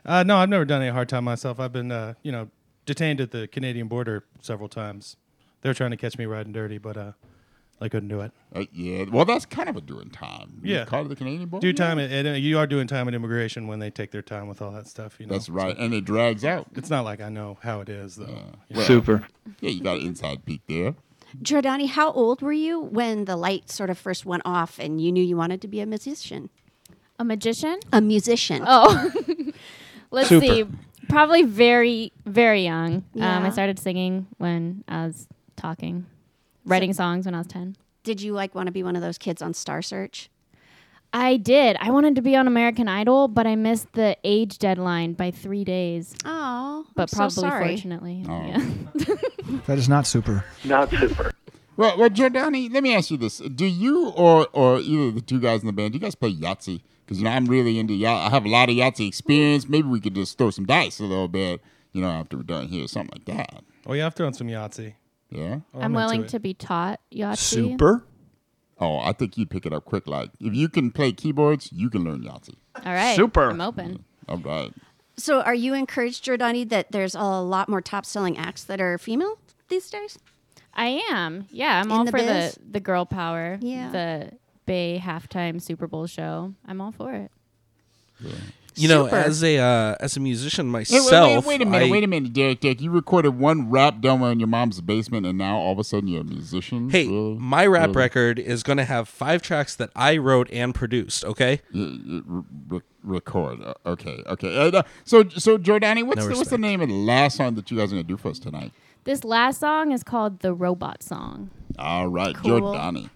Uh, no, I've never done any hard time myself. I've been, uh, you know, detained at the Canadian border several times. They're trying to catch me riding dirty, but uh, I couldn't do it. Uh, yeah, well, that's kind of a doing time. You Yeah, caught at the Canadian border. Do time, at, at- you are doing time at immigration when they take their time with all that stuff. You know, That's right, and it drags out. It's not like I know how it is though. you know. Well, Yeah, you got an inside peek there. Jordani, how old were you when the light sort of first went off and you knew you wanted to be a musician? A magician? A musician. Oh. Let's Super. see. Probably very, very young. Um, I started singing when I was talking, writing songs when I was 10. Did you like want to be one of those kids on Star Search? I did. I wanted to be on American Idol, but I missed the age deadline by three days. Oh, but I'm so probably sorry. fortunately, Oh. yeah. That is not super. Not super. Well, well, Jordani, let me ask you this: Do you or or either the two guys in the band, do you guys play Yahtzee? Because you know I'm really into Yahtzee. I have a lot of Yahtzee experience. Maybe we could just throw some dice a little bit, you know, after we're done here, something like that. Oh yeah, I've thrown some Yahtzee. Yeah, I'm willing to be taught Yahtzee. Super. Oh, I think you'd pick it up quick. Like if you can play keyboards, you can learn Yahtzee. All right. Super. I'm open. All right. So, are you encouraged, Jordani, that there's a lot more top-selling acts that are female these days? I am. Yeah, I'm In all the for biz? the the girl power. Yeah. The Bay halftime Super Bowl show. I'm all for it. You know, Super. as a uh, as a musician myself, wait, wait, wait a minute, I- wait a minute, Derek. Derek, you recorded one rap demo in your mom's basement, and now all of a sudden you're a musician. Hey, Really? my rap Really? record is going to have five tracks that I wrote and produced. Okay. Y- y- re- re- record. Uh, Okay, okay. Uh, so, so Jordani, what's No the, what's the name of the last song that you guys are gonna do for us tonight? This last song is called the Robot Song. All right, Cool. Jordani.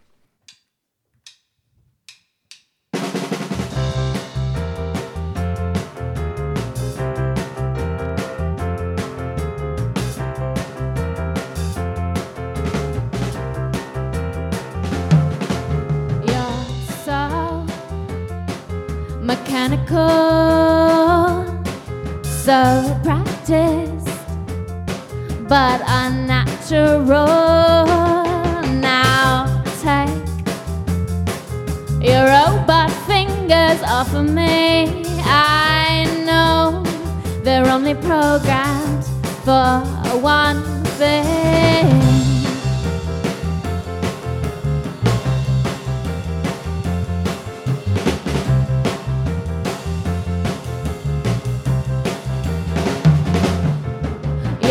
Mechanical, so practiced, but unnatural. Now take your robot fingers off of me. I know they're only programmed for one thing.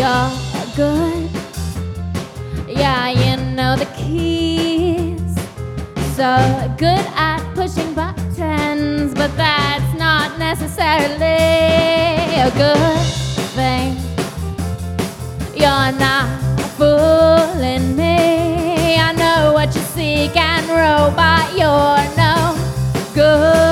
You're good. Yeah, you know the keys. So good at pushing buttons, but that's not necessarily a good thing. You're not fooling me. I know what you seek, and robot, you're no good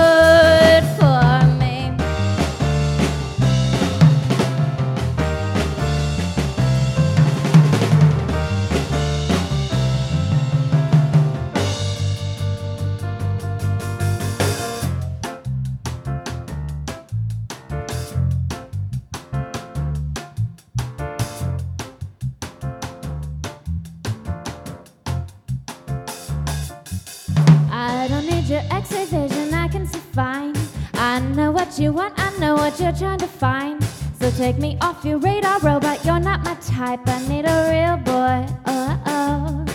you want, I know what you're trying to find. So take me off your radar, robot. You're not my type. I need a real boy. Oh, oh.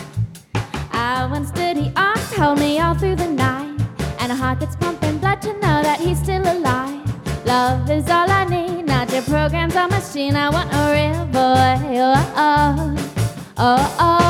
I want steady arms, hold me all through the night, and a heart that's pumping blood to know that he's still alive. Love is all I need, not your programs or machine. I want a real boy. Uh, oh, oh, oh, oh,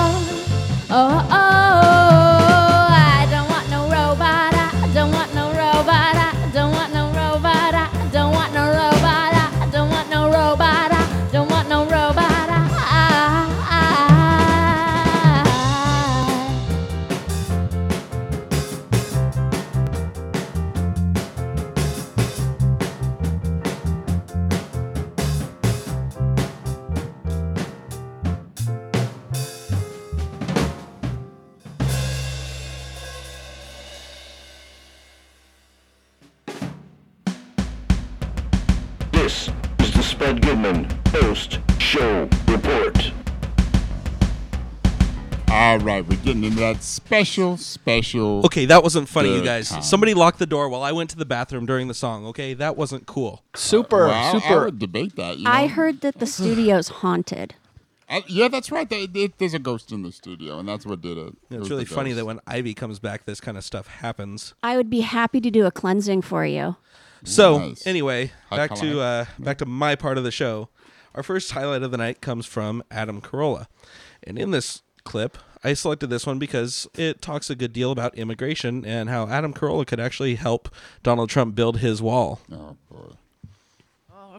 that special, special. Okay, that wasn't funny, you guys. time. Somebody locked the door while I went to the bathroom during the song. Okay, that wasn't cool. Super, Well, I- I would debate that. You know? I heard that the studio's haunted. I- yeah, that's right. There- there- there's a ghost in the studio, and that's what did it. It It's was really funny that when Ivy comes back, this kind of stuff happens. I would be happy to do a cleansing for you. So Nice. anyway, High back color. to uh, back to my part of the show. Our first highlight of the night comes from Adam Carolla, and in this clip, I selected this one because it talks a good deal about immigration and how Adam Carolla could actually help Donald Trump build his wall. Oh boy.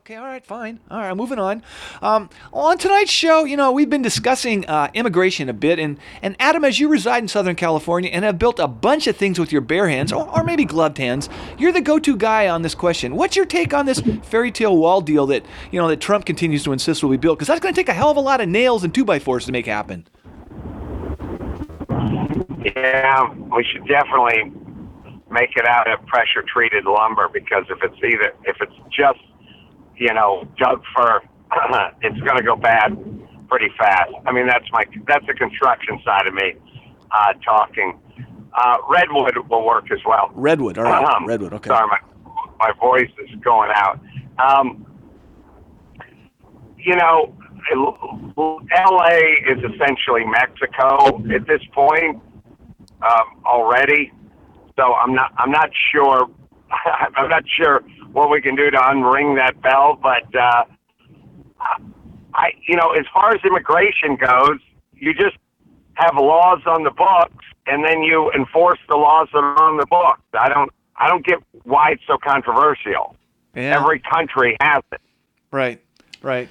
Okay, all right, fine. All right, moving on. Um, on tonight's show, you know, we've been discussing uh, immigration a bit, and, and Adam, as you reside in Southern California and have built a bunch of things with your bare hands, or, or maybe gloved hands, you're the go-to guy on this question. What's your take on this fairy tale wall deal that you know that Trump continues to insist will be built? Because that's going to take a hell of a lot of nails and two by fours to make happen. Yeah, we should definitely make it out of pressure treated lumber because if it's either if it's just you know Doug fir, it's going to go bad pretty fast. I mean that's my that's the construction side of me uh, talking. Uh, redwood will work as well. Redwood, all right. Um, Redwood, okay. Sorry, my my voice is going out. Um, you know, L.A. is essentially Mexico at this point um, already. So I'm not I'm not sure I'm not sure what we can do to unring that bell, but uh, I you know as far as immigration goes, you just have laws on the books and then you enforce the laws that are on the books. I don't I don't get why it's so controversial. Yeah. Every country has it. Right, right.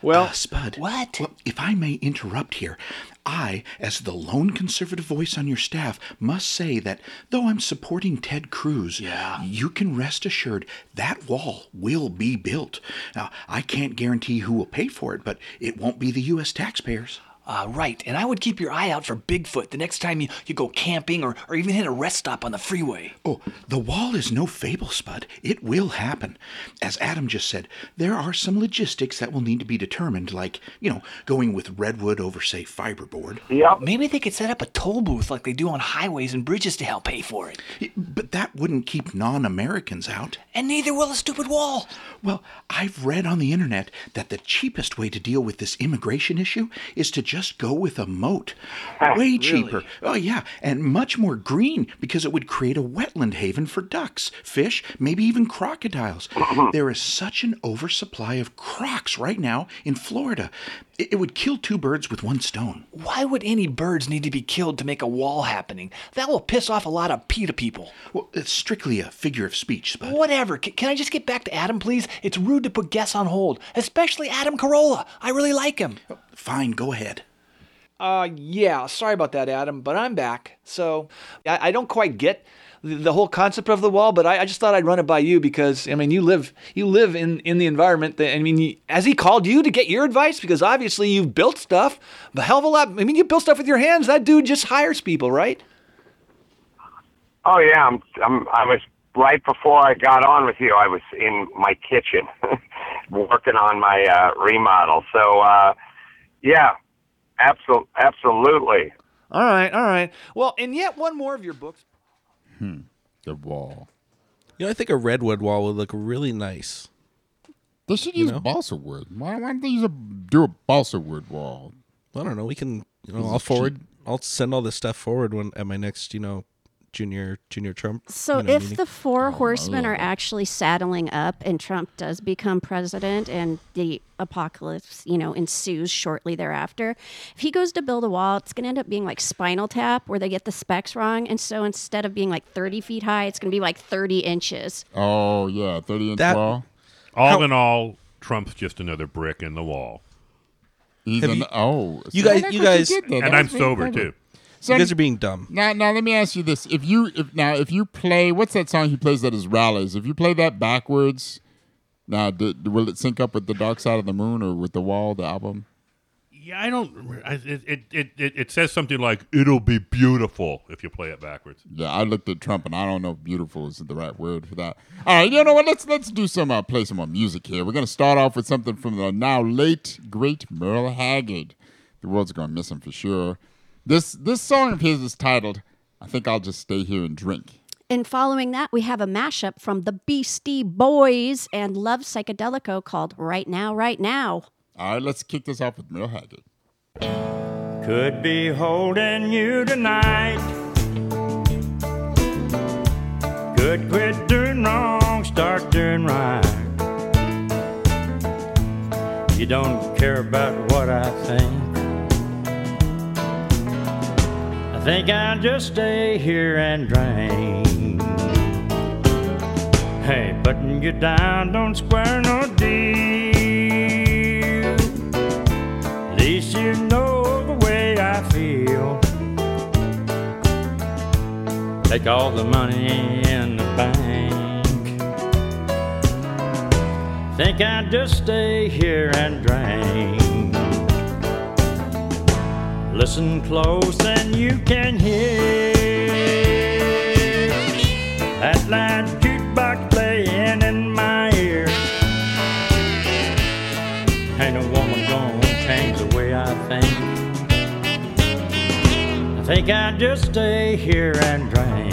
Well, Uh, Spud. What? Well, if I may interrupt here, I, as the lone conservative voice on your staff, must say that though I'm supporting Ted Cruz, yeah. you can rest assured that wall will be built. Now, I can't guarantee who will pay for it, but it won't be the U.S. taxpayers. Uh, right, and I would keep your eye out for Bigfoot the next time you, you go camping or, or even hit a rest stop on the freeway. Oh, the wall is no fable, Spud. It will happen. As Adam just said, there are some logistics that will need to be determined, like, you know, going with redwood over, say, fiberboard. Yep. Maybe they could set up a toll booth like they do on highways and bridges to help pay for it. But that wouldn't keep non Americans out. And neither will a stupid wall. Well, I've read on the internet that the cheapest way to deal with this immigration issue is to just go with a moat. Ah, Way cheaper. Oh, yeah, and much more green because it would create a wetland haven for ducks, fish, maybe even crocodiles. there is such an oversupply of crocs right now in Florida. It, it would kill two birds with one stone. Why would any birds need to be killed to make a wall happening? That will piss off a lot of PETA people. Well, it's strictly a figure of speech, Spud. Whatever. C- can I just get back to Adam, please? It's rude to put guests on hold, especially Adam Carolla. I really like him. Oh, Fine, go ahead. Uh, yeah. Sorry about that, Adam, but I'm back. So I, I don't quite get the, the whole concept of the wall, but I, I just thought I'd run it by you because I mean you live you live in in the environment that I mean you, has he called you to get your advice because obviously you've built stuff a hell of a lot. I mean you built stuff with your hands. That dude just hires people, right? Oh yeah, I'm, I'm I was right before I got on with you. I was in my kitchen working on my uh, remodel. So uh, yeah, absolutely, absolutely. All right, all right. Well, and yet one more of your books. Hmm. The wall. You know, I think a redwood wall would look really nice. They should You use know? balsa wood. Why, why don't they use a do a balsa wood wall? I don't know. We can, you know, I'll it forward. I'll send all this stuff forward when at my next, you know, junior junior Trump. So you know, if meeting. the four oh, horsemen are actually saddling up and Trump does become president and the apocalypse, you know, ensues shortly thereafter, if he goes to build a wall, it's going to end up being like Spinal Tap where they get the specs wrong. And so instead of being like 30 feet high, it's going to be like 30 inches. Oh yeah, thirty inch That- wall. All in all, Trump's just another brick in the wall. He's an, you- oh, you guys- you guys- did there. And I'm sober, too. So you guys are being dumb. Now, now let me ask you this: If you, if now, if you play, what's that song he plays at his rallies? If you play that backwards, now d- will it sync up with the Dark Side of the Moon or with the Wall, the album? Yeah, I don't. I- It, it, it, it, it says something like "it'll be beautiful" if you play it backwards. Yeah, I looked at Trump and I don't know if beautiful is the right word for that. All right, you know what? Let's let's do some uh, play some more music here. We're gonna start off with something from the now late great Merle Haggard. The world's gonna miss him for sure. This this song of his is titled "I Think I'll Just Stay Here and Drink." And following that, we have a mashup from the Beastie Boys and Love Psychedelico called Right Now, Right Now. All right, let's kick this off with Merle Haggard. Could be holding you tonight. Could quit doing wrong, start doing right. You don't care about what I think. Think I'll just stay here and drink. Hey, putting you down don't square no deal. At least you know the way I feel. Take all the money in the bank. Think I'd just stay here and drink. Listen close and you can hear that loud jukebox playing in my ear. Ain't a woman gonna change the way I think. I think I'd just stay here and drink.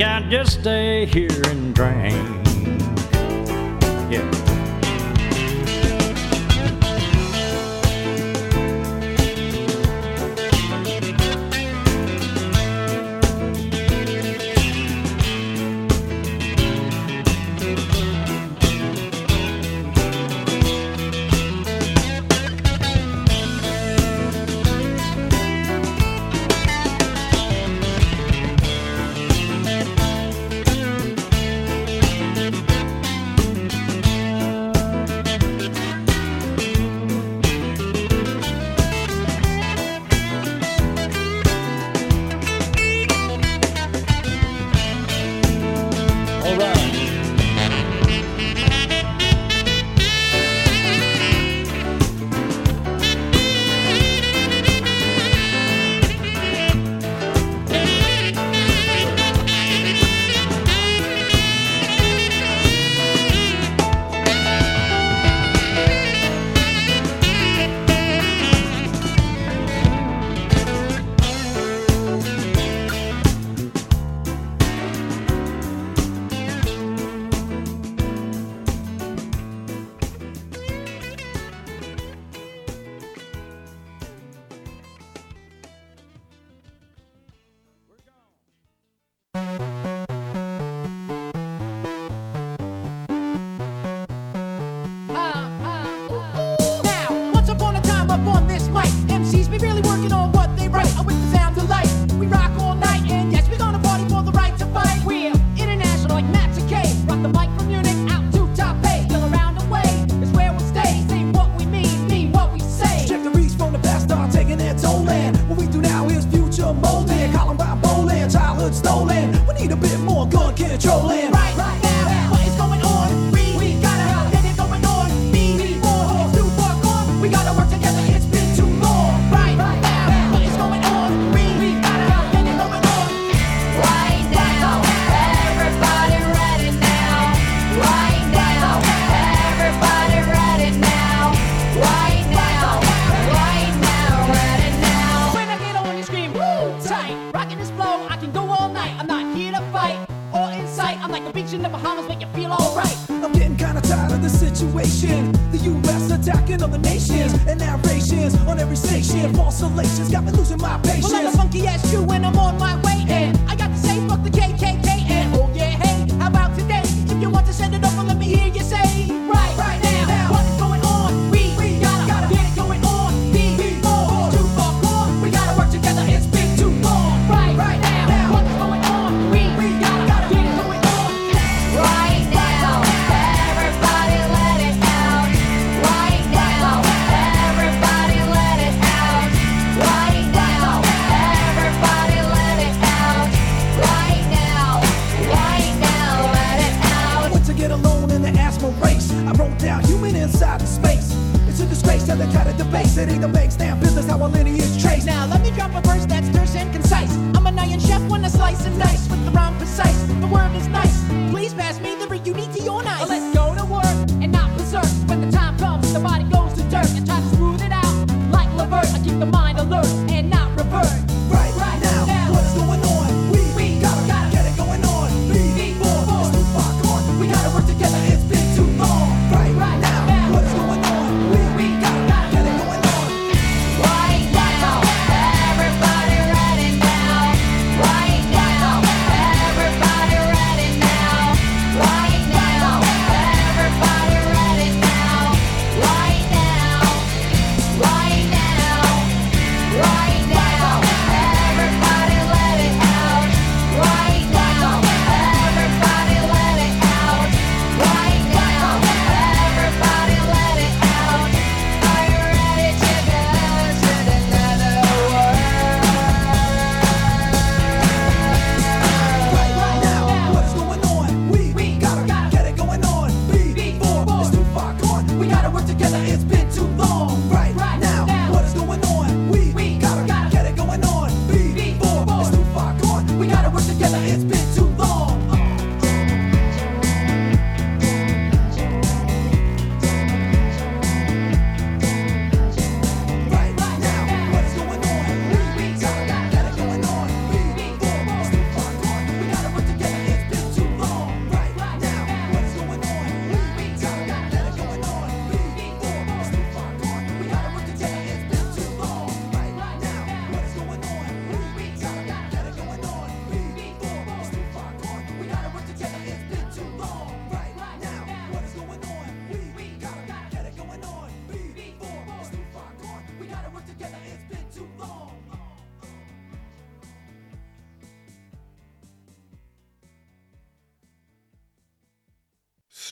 Think I'd just stay here and drink. isolation.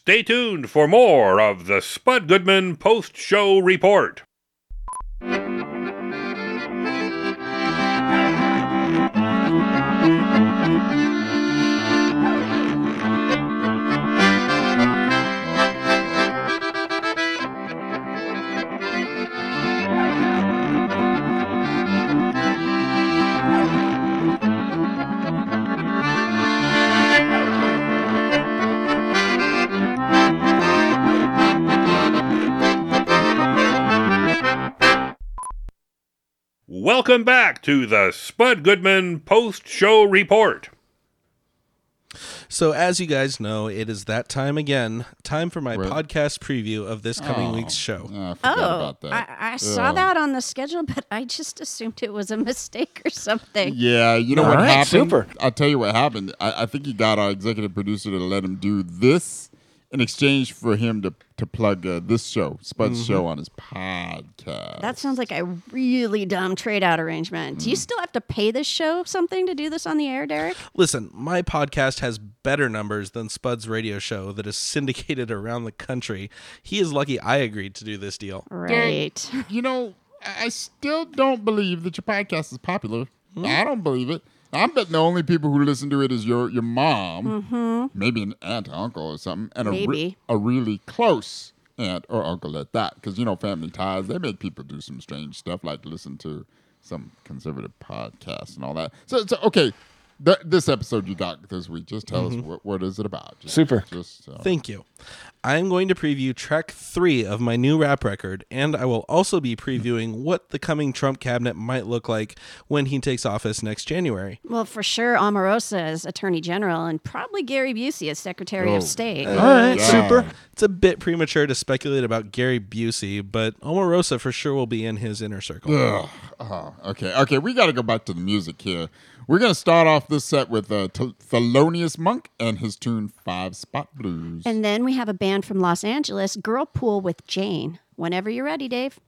Stay tuned for more of the Spud Goodman Post Show Report. Welcome back to the Spud Goodman Post Show Report. So, as you guys know, it is that time again. Time for my podcast preview of this coming oh. week's show. Oh, I forgot Oh, about that. I, I saw that on the schedule, but I just assumed it was a mistake or something. Yeah, you know All what right, happened? super. I'll tell you what happened. I, I think he got our executive producer to let him do this in exchange for him to to plug uh, this show, Spud's mm-hmm. show, on his podcast. That sounds like a really dumb trade out arrangement. Mm. Do you mm. still have to pay this show something to do this on the air, Derek? Listen, my podcast has better numbers than Spud's radio show that is syndicated around the country. He is lucky I agreed to do this deal. Right. You know, I still don't believe that your podcast is popular. Mm. I don't believe it. I'm betting the only people who listen to it is your your mom, mm-hmm. maybe an aunt, uncle, or something, and a, re- a really close aunt or uncle at that. Because you know, family ties they make people do some strange stuff, like listen to some conservative podcasts and all that. So, so okay, th- this episode you got this week. Just tell Mhm. us what, what is it about. Just, Super. Just uh, Thank you. I'm going to preview track three of my new rap record, and I will also be previewing what the coming Trump cabinet might look like when he takes office next January. Well, for sure, Omarosa is Attorney General and probably Gary Busey is Secretary Oh. of State. All right, super. It's a bit premature to speculate about Gary Busey, but Omarosa for sure will be in his inner circle. Ugh. Oh, okay, okay. We got to go back to the music here. We're gonna start off this set with uh, Th- Thelonious Monk and his tune Five Spot Blues. And then we have a band from Los Angeles, Girlpool with Jane. Whenever you're ready, Dave.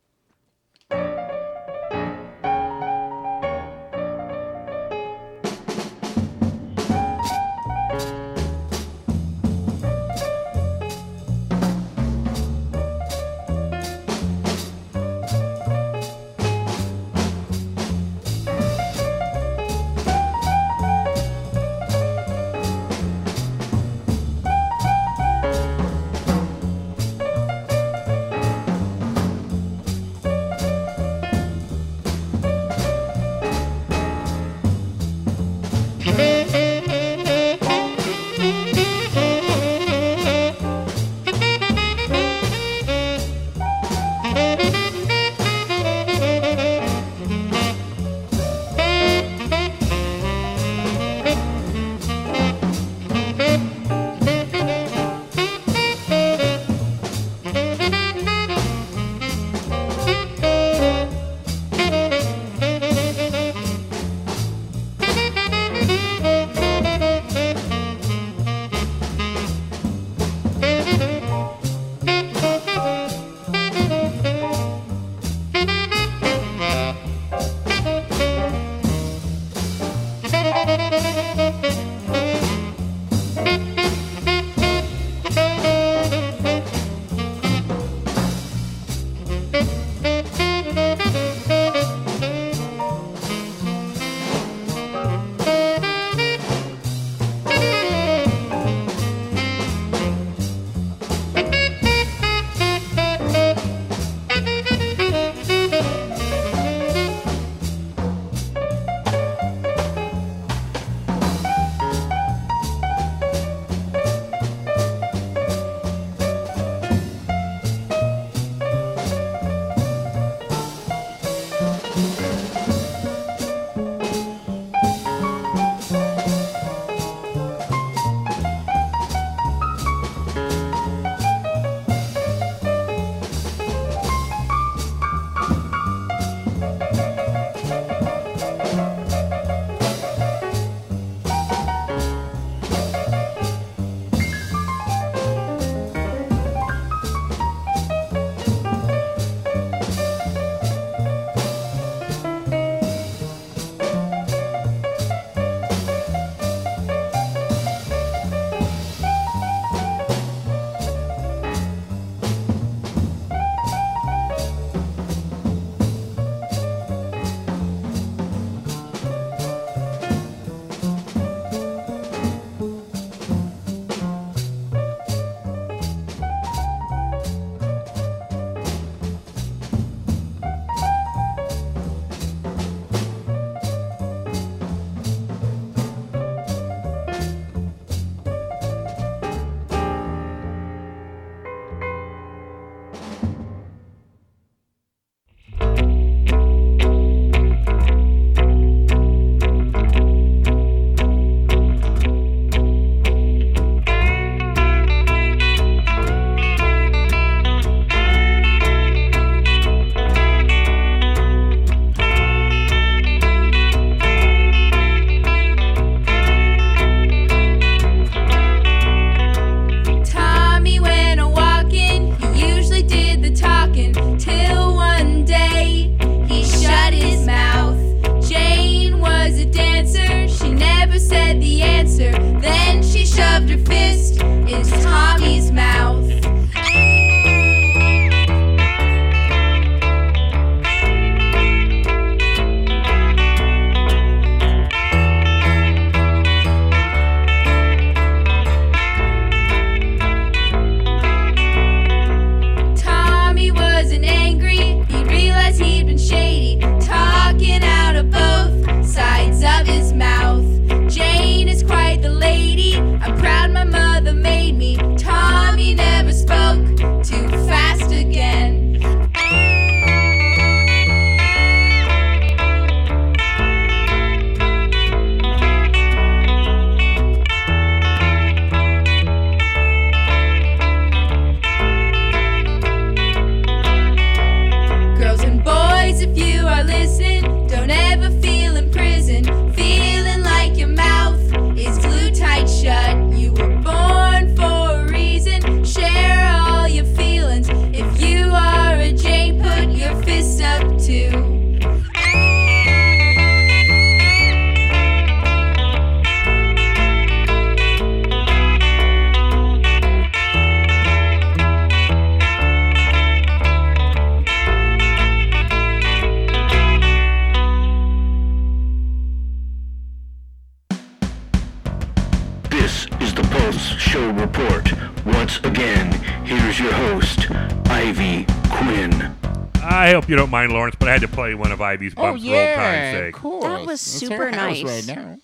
You don't mind, Lawrence, but I had to play one of Ivy's Oh, bumps for old time's yeah, sake. of course. That was It's super nice. right now.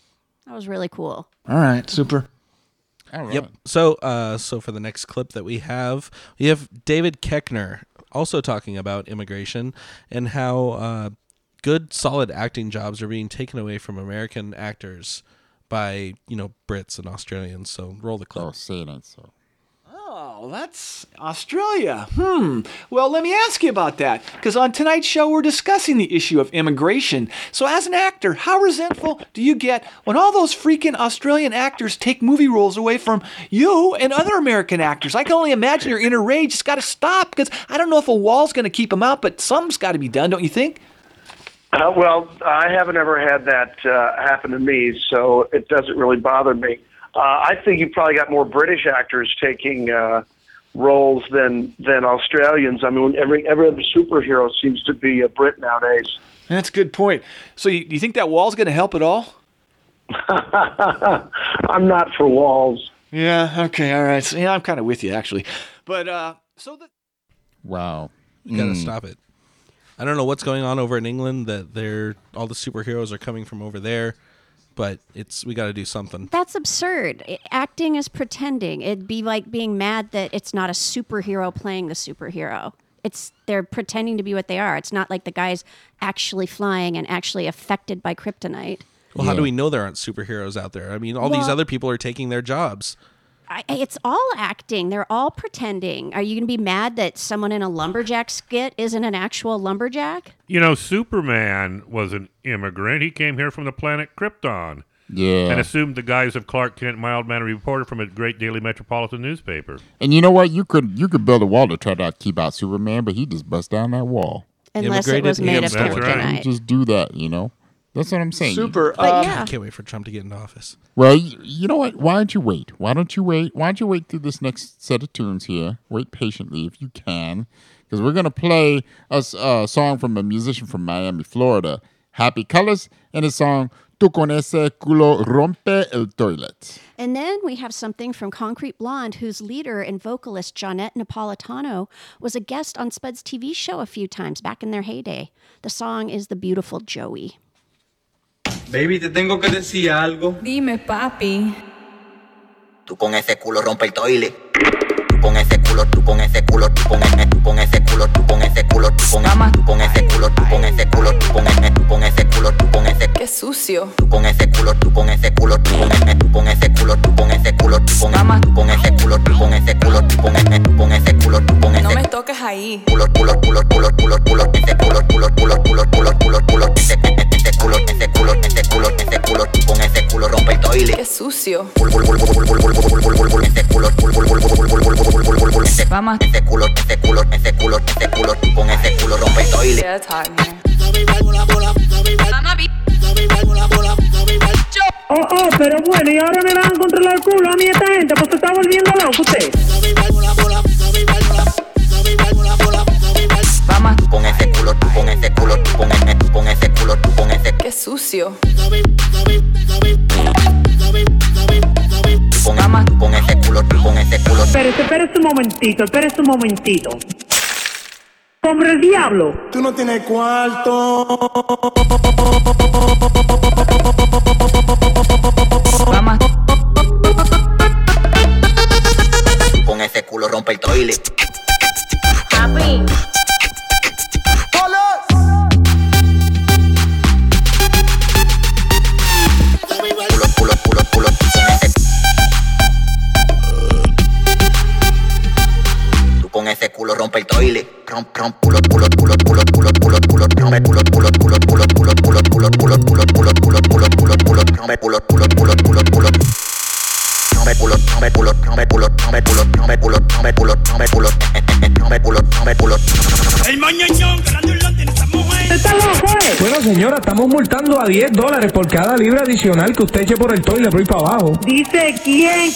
That was really cool. All right, super. Yep. So, uh, so for the next clip that we have, we have David Koechner also talking about immigration and how uh, good, solid acting jobs are being taken away from American actors by you know Brits and Australians. So roll the clip. Oh, say it ain't so. Oh, that's Australia. Hmm. Well, let me ask you about that. Because on tonight's show, we're discussing the issue of immigration. So, as an actor, how resentful do you get when all those freaking Australian actors take movie roles away from you and other American actors? I can only imagine your inner rage It's got to stop because I don't know if a wall's going to keep them out, but something's got to be done, don't you think? Uh, well, I haven't ever had that uh, happen to me, so it doesn't really bother me. Uh, I think you probably got more British actors taking uh, roles than than Australians. I mean, every every other superhero seems to be a Brit nowadays. That's a good point. So, you, you think that wall's going to help at all? I'm not for walls. Yeah. Okay. All right. So, yeah, I'm kind of with you actually, but uh, so the Wow. You gotta Mm. stop it. I don't know what's going on over in England that they're all the superheroes are coming from over there, but it's we got to do something. That's absurd. Acting is pretending. It'd be like being mad that it's not a superhero playing the superhero. It's they're pretending to be what they are. It's not like the guy's actually flying and actually affected by kryptonite. Well, how do we know there aren't superheroes out there? I mean, all these other people are taking their jobs. I, it's all acting. They're all pretending. Are you going to be mad that someone in a lumberjack skit isn't an actual lumberjack? You know, Superman was an immigrant. He came here from the planet Krypton. Yeah. And assumed the guise of Clark Kent, mild mannered reporter from a great daily metropolitan newspaper. And you know what? You could you could build a wall to try to keep out Superman, but he just bust down that wall. Unless it was made of That's right. just do that, you know. That's what I'm saying. Super. But um, yeah. I can't wait for Trump to get into office. Well, you, you know what? Why don't you wait? Why don't you wait? Why don't you wait through this next set of tunes here? Wait patiently if you can, because we're gonna play a song from a musician from Miami, Florida, Happy Colors, and a song "Tu con ese culo rompe el toilet." And then we have something from Concrete Blonde, whose leader and vocalist, Johnette Napolitano, was a guest on Spud's TV show a few times back in their heyday. The song is The Beautiful Joey. Baby, te tengo que decir algo. Dime, papi. Tú con ese culo rompe el toile. Tú con ese culo, tú con ese culo, tú con ese, tú con ese culo, tú con ese culo, tú con ese, tú con ese culo, tú con ese culo, tú con ese, tú con ese culo, tú con ese, Qué sucio. tú con ese culo, tú con ese culo, tú con ese, tú con ese culo, tú con ese culo, tú con ese, tú con ese culo, tú con ese culo, tú con ese, tú con ese culo, tú con No ese me toques ahí. culo, culo, culo, culo, culo, culo, ese culo, culo, culo, culo, culo, culo, culo, ese, ese culo, ese culo, ese culo, ese culo, con ese culo rompe el toile. Qué sucio. Vamos. Ese culo, ese culo, ese culo, ese culo, con ese culo rompe el toile. Hot. Oh, oh, pero bueno, y ahora me van a controlar el culo a mí esta gente, pues se está volviendo loco usted. Tú con ese culo, tú con ese culo, tú con ese, tú con ese culo, tú con ese, Qué sucio. tú con, tú con ese culo, tú con ese culo. Espérese, espérese un momentito, espérese un momentito. Hombre el diablo. Tú no tienes cuarto. que usted eche por el toile, por ahí para abajo. Dice quién.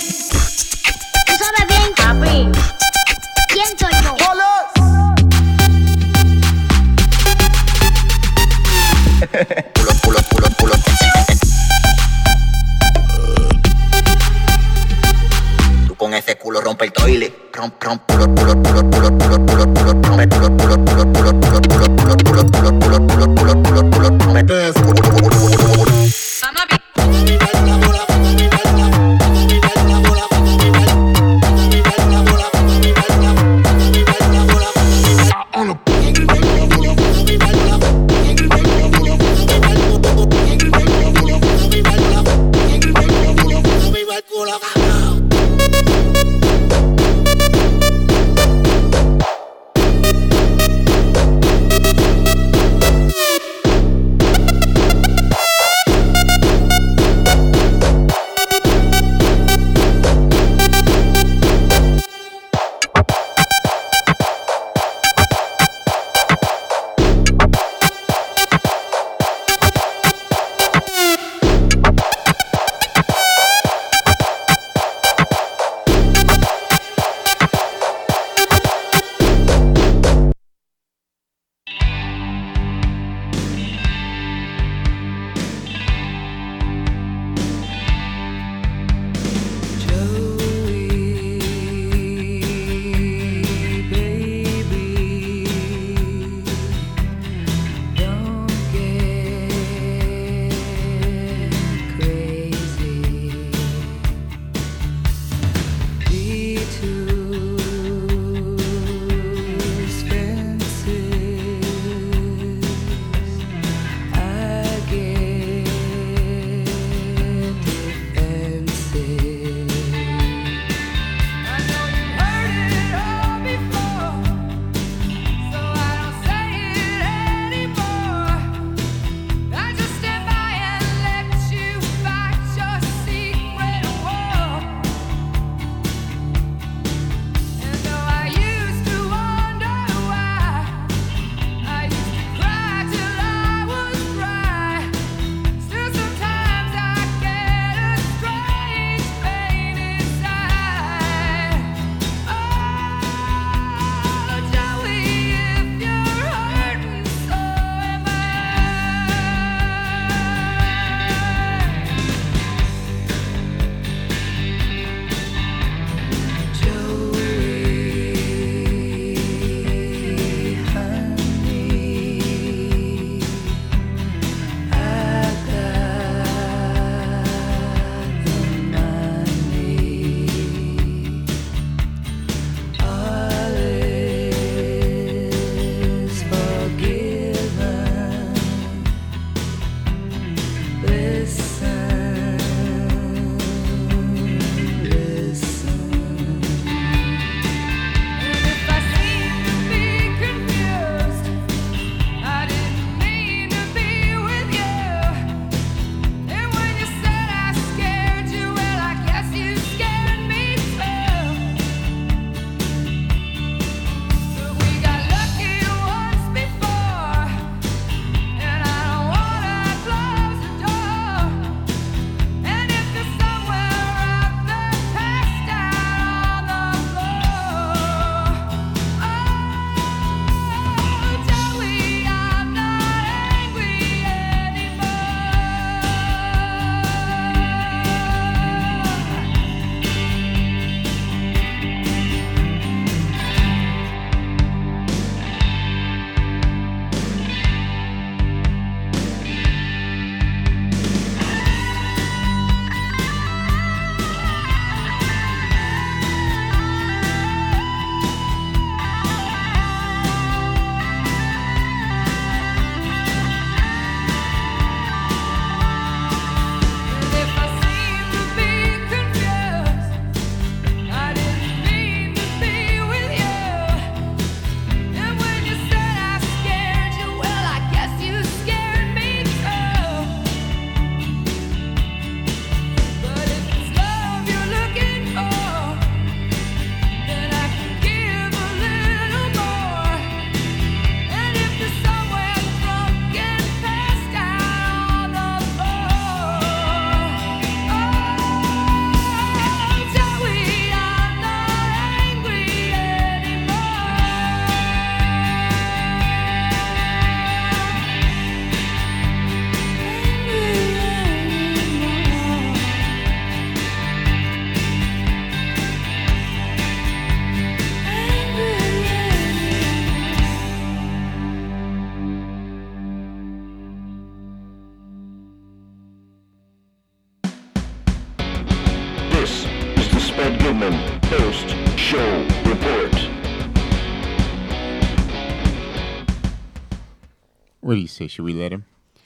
Say? Should we let him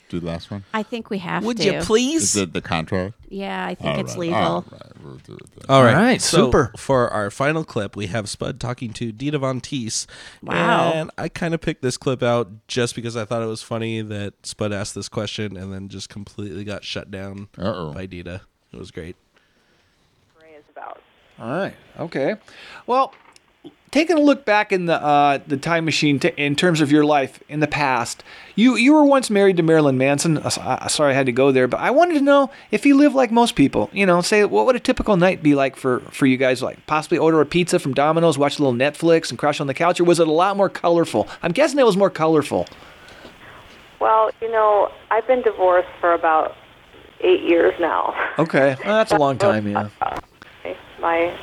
do the last one? I think we have Would to. you please? Is it the contract? Yeah, I think All it's right, legal. all right, we'll do it then. All right, All right, so super. For our final clip, we have Spud talking to Dita Von Teese. Wow. And I kind of picked this clip out just because I thought it was funny that Spud asked this question and then just completely got shut down Uh-oh. by Dita. It was great. All right. Okay. Well, taking a look back in the uh, the time machine t- in terms of your life in the past, you you were once married to Marilyn Manson. Uh, uh, sorry, I had to go there, but I wanted to know if you live like most people. You know, say what would a typical night be like for for you guys? Like possibly order a pizza from Domino's, watch a little Netflix, and crash on the couch, or was it a lot more colorful? I'm guessing it was more colorful. Well, you know, I've been divorced for about eight years now. Okay, well, that's a long time. Yeah. My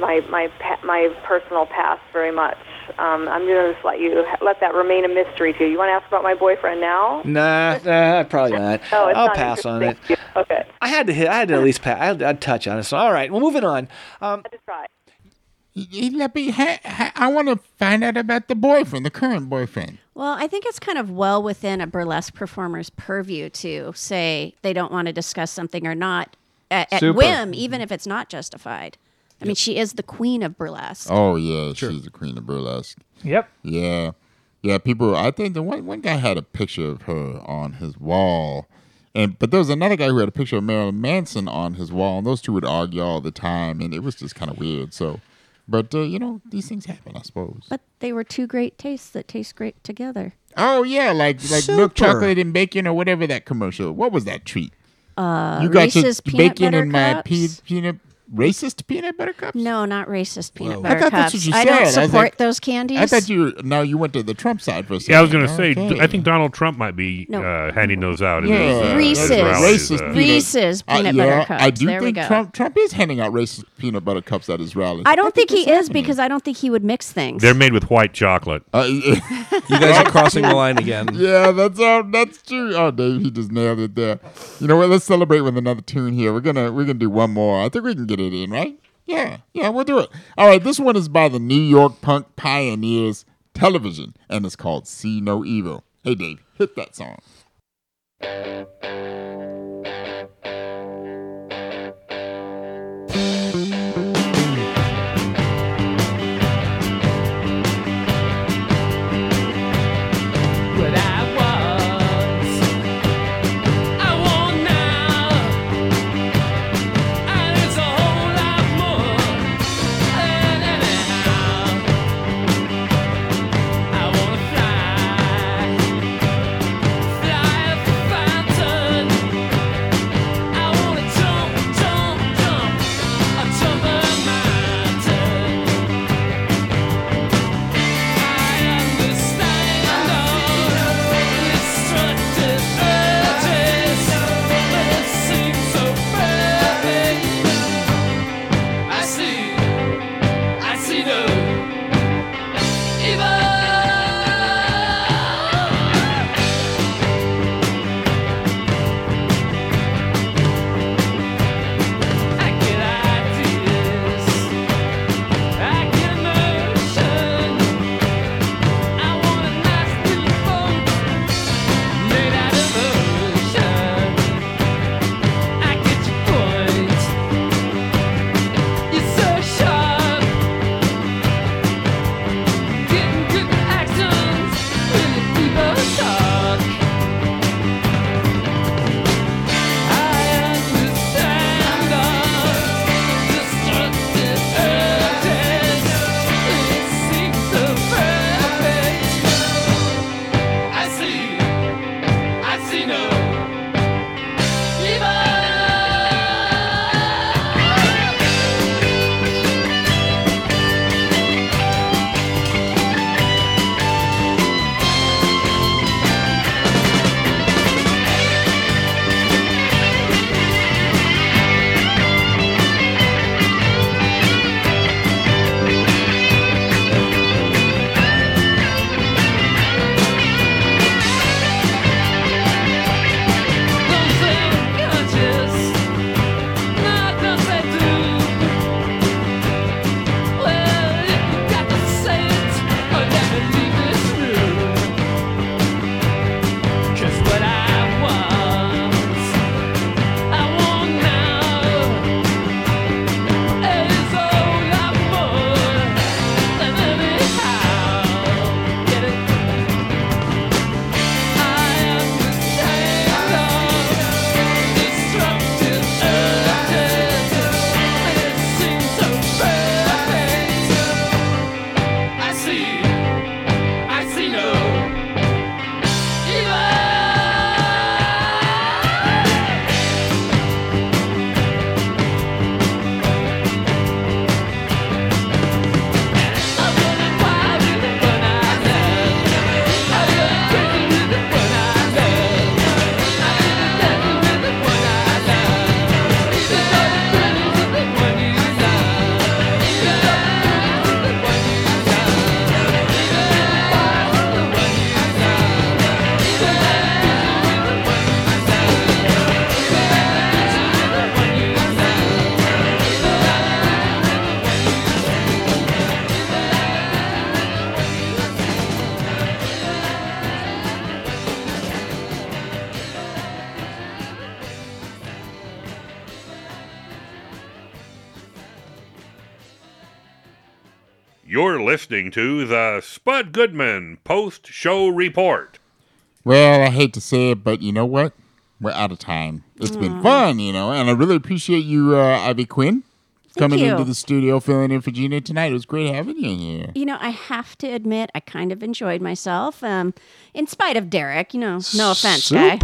my my my personal past very much. Um, I'm gonna just let you let that remain a mystery to you. You want to ask about my boyfriend now? Nah, nah, probably not. No, it's I'll not pass on it. Okay. I had to hit. I had to at least pass. I had, I'd touch on it. So, all right. Well, moving on. Um, to try. Let me. Ha, ha, I want to find out about the boyfriend, the current boyfriend. Well, I think it's kind of well within a burlesque performer's purview to say they don't want to discuss something or not at, at whim, even if it's not justified. I mean, she is the queen of burlesque. Oh yeah, she's the queen of burlesque. Yep. Yeah, yeah. People, I think the one one guy had a picture of her on his wall, and but there was another guy who had a picture of Marilyn Manson on his wall, and those two would argue all the time, and it was just kind of weird. So, but uh, you know, these things happen, I suppose. But they were two great tastes that taste great together. Oh yeah, like like milk Super. chocolate and bacon or whatever that commercial. What was that treat? Uh, you got your Reese's peanut bacon butter in my cups? pe- peanut racist peanut butter cups. No, not racist peanut Whoa. butter I thought cups. that's what you I said. I don't was support like- those candies. I thought you no, you went to the Trump side for a second. Yeah, I was going to say, Okay. I think Donald Trump might be No. uh, handing those out. in Yeah, his, uh, Reese's. rallies, racist uh, peanut- Reese's Uh, peanut yeah, butter cups. I do There we think go. Trump Trump is handing out racist peanut butter cups at his rallies. I don't think, that's he is happening. because I don't think he would mix things. They're made with white chocolate. Uh, You guys are crossing the line again. Yeah, that's all. That's true. Oh, Dave, he just nailed it there. You know what? Let's celebrate with another tune here. We're gonna we're gonna do one more. I think we can get it in, right? Yeah, yeah, we'll do it. All right, this one is by the New York punk pioneers television, and it's called "See No Evil." Hey, Dave, hit that song. Listening to the Spud Goodman Post Show Report. Well, I hate to say it, but you know what? We're out of time. It's Mm. been fun, you know, and I really appreciate you, uh, Ivy Quinn, coming into the studio, filling in for Gina tonight. It was great having you here. You know, I have to admit, I kind of enjoyed myself, um, in spite of Derek. You know, no offense, guy.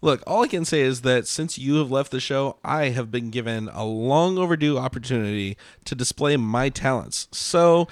Look, all I can say is that since you have left the show, I have been given a long overdue opportunity to display my talents. So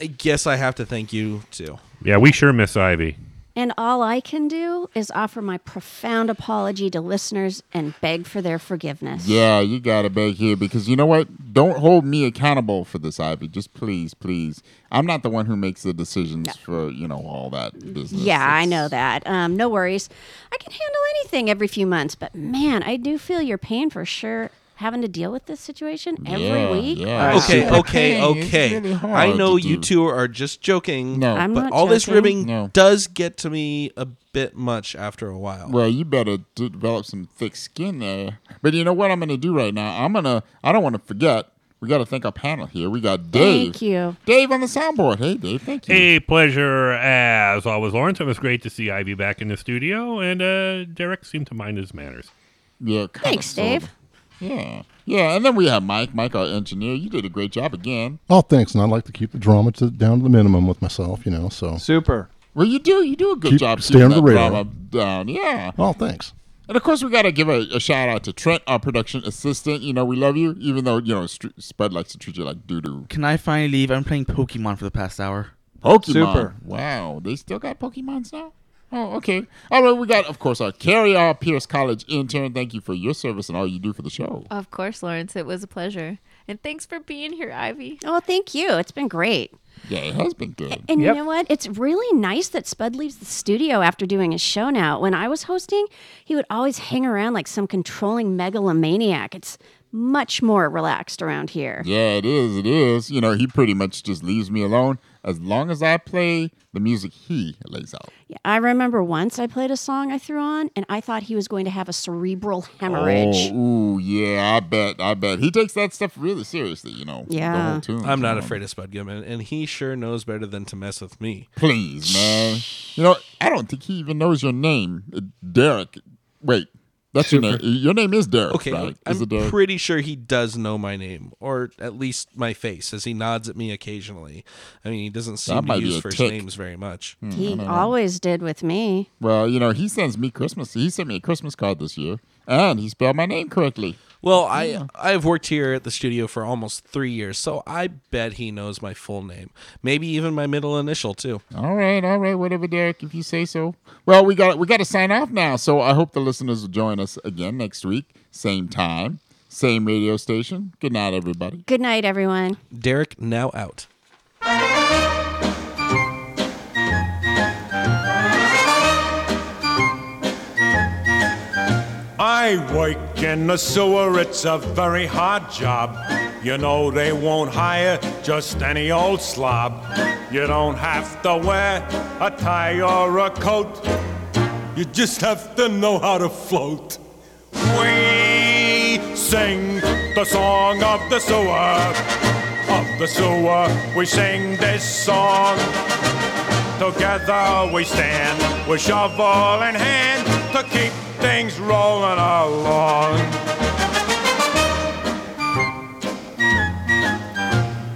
I guess I have to thank you too. Yeah, we sure miss Ivy. And all I can do is offer my profound apology to listeners and beg for their forgiveness. Yeah, you got to beg here because you know what? Don't hold me accountable for this, Ivy. Just please, please. I'm not the one who makes the decisions for, you know, all that business. Yeah, I know that. Um, no worries. I can handle anything every few months, but man, I do feel your pain for sure. Having to deal with this situation every Yeah, week. yeah. Okay, Super okay, pain. It's okay. really hard I know to you do. two are just joking. No. I'm but not all this joking. ribbing No. does get to me a bit much after a while. Well, you better d- develop some thick skin there. But you know what I'm going to do right now? I'm going to, I don't want to forget. We got to thank our panel here. We got Dave. Thank you. Dave on the soundboard. Hey, Dave, thank you. A pleasure as always, Lawrence. It was great to see Ivy back in the studio, and uh, Derek seemed to mind his manners. Yeah, kinda, Thanks, sorta. Dave. Yeah. Yeah, and then we have Mike. Mike, our engineer. You did a great job again. Oh, thanks. And I like to keep the drama to, down to the minimum with myself, you know. So Super. Well, you do. You do a good Keep- job stay keeping on the that radar. drama down. Yeah. Oh, thanks. And of course, we got to give a, a shout out to Trent, our production assistant. You know, we love you, even though, you know, Str- Spud likes to treat you like doo doo. Can I finally leave? I'm playing Pokemon for the past hour. Pokemon. Super. Wow. They still got Pokemons now? Oh, okay. All right. We got, of course, our Kerry R. Pierce College intern. Thank you for your service and all you do for the show. Of course, Lawrence. It was a pleasure. And thanks for being here, Ivy. Oh, thank you. It's been great. Yeah, it has been good. And you know what? It's really nice that Spud leaves the studio after doing his show now. When I was hosting, he would always hang around like some controlling megalomaniac. It's much more relaxed around here. Yeah, it is. It is. You know, he pretty much just leaves me alone as long as I play the music he lays out. Yeah, I remember once I played a song I threw on, and I thought he was going to have a cerebral hemorrhage. Oh, ooh, yeah, I bet. I bet. He takes that stuff really seriously, you know. The Yeah. whole tune. I'm not you know. afraid of Spud Goodman, and he sure knows better than to mess with me. Please, man. You know, I don't think he even knows your name. Uh, Derek. Wait, that's your name. Your name is Derek, Okay, right? I'm it Derek? pretty sure he does know my name, or at least my face, as he nods at me occasionally. I mean, he doesn't seem to might be use first tick. names very much. Hmm, He always did with me. Well, you know, he sends me Christmas. He sent me a Christmas card this year, and he spelled my name correctly. Well, I Yeah. I've worked here at the studio for almost three years, so I bet he knows my full name, maybe even my middle initial too. All right, all right, whatever, Derek, if you say so. Well, we got we got to sign off now. So I hope the listeners will join us again next week, same time, same radio station. Good night, everybody. Good night, everyone. Derek now out. I work in the sewer, it's a very hard job. You know they won't hire just any old slob. You don't have to wear a tie or a coat. You just have to know how to float. We sing the song of the sewer. Of the sewer, we sing this song. Together we stand with shovel in hand to keep things rolling along.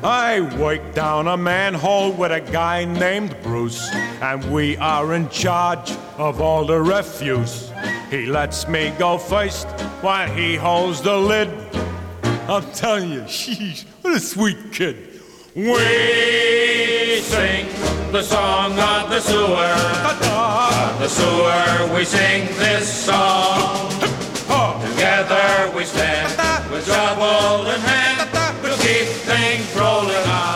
I work down a manhole with a guy named Bruce, and we are in charge of all the refuse. He lets me go first while he holds the lid. I'm telling you, sheesh, what a sweet kid. We sing the song of the sewer. Of the sewer, we sing this song. Together we stand with shovel in hand. We'll keep things rolling along.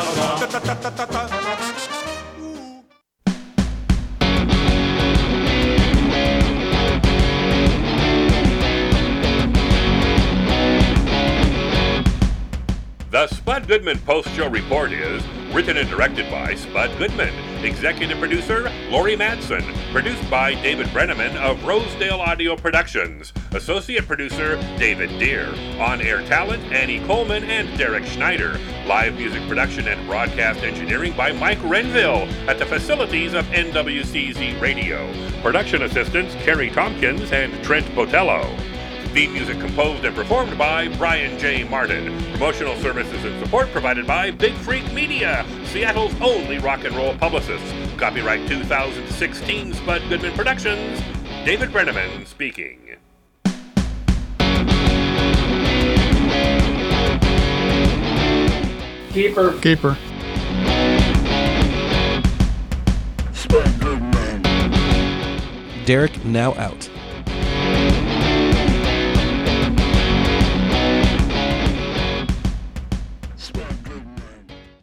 The Spud Goodman Post Show Report is Written and directed by Spud Goodman. Executive producer Lori Madsen. Produced by David Brenneman of Rosedale Audio Productions. Associate producer David Deere. On air talent Annie Coleman and Derek Schneider. Live music production and broadcast engineering by Mike Renville at the facilities of NWCZ Radio. Production assistants Kerry Tompkins and Trent Botello. Theme music composed and performed by Brian J. Martin. Promotional services and support provided by Big Freak Media, Seattle's only rock and roll publicists. Copyright 2016 Spud Goodman Productions. David Brenneman speaking. Keeper. Keeper. Spud Goodman. Derek now out.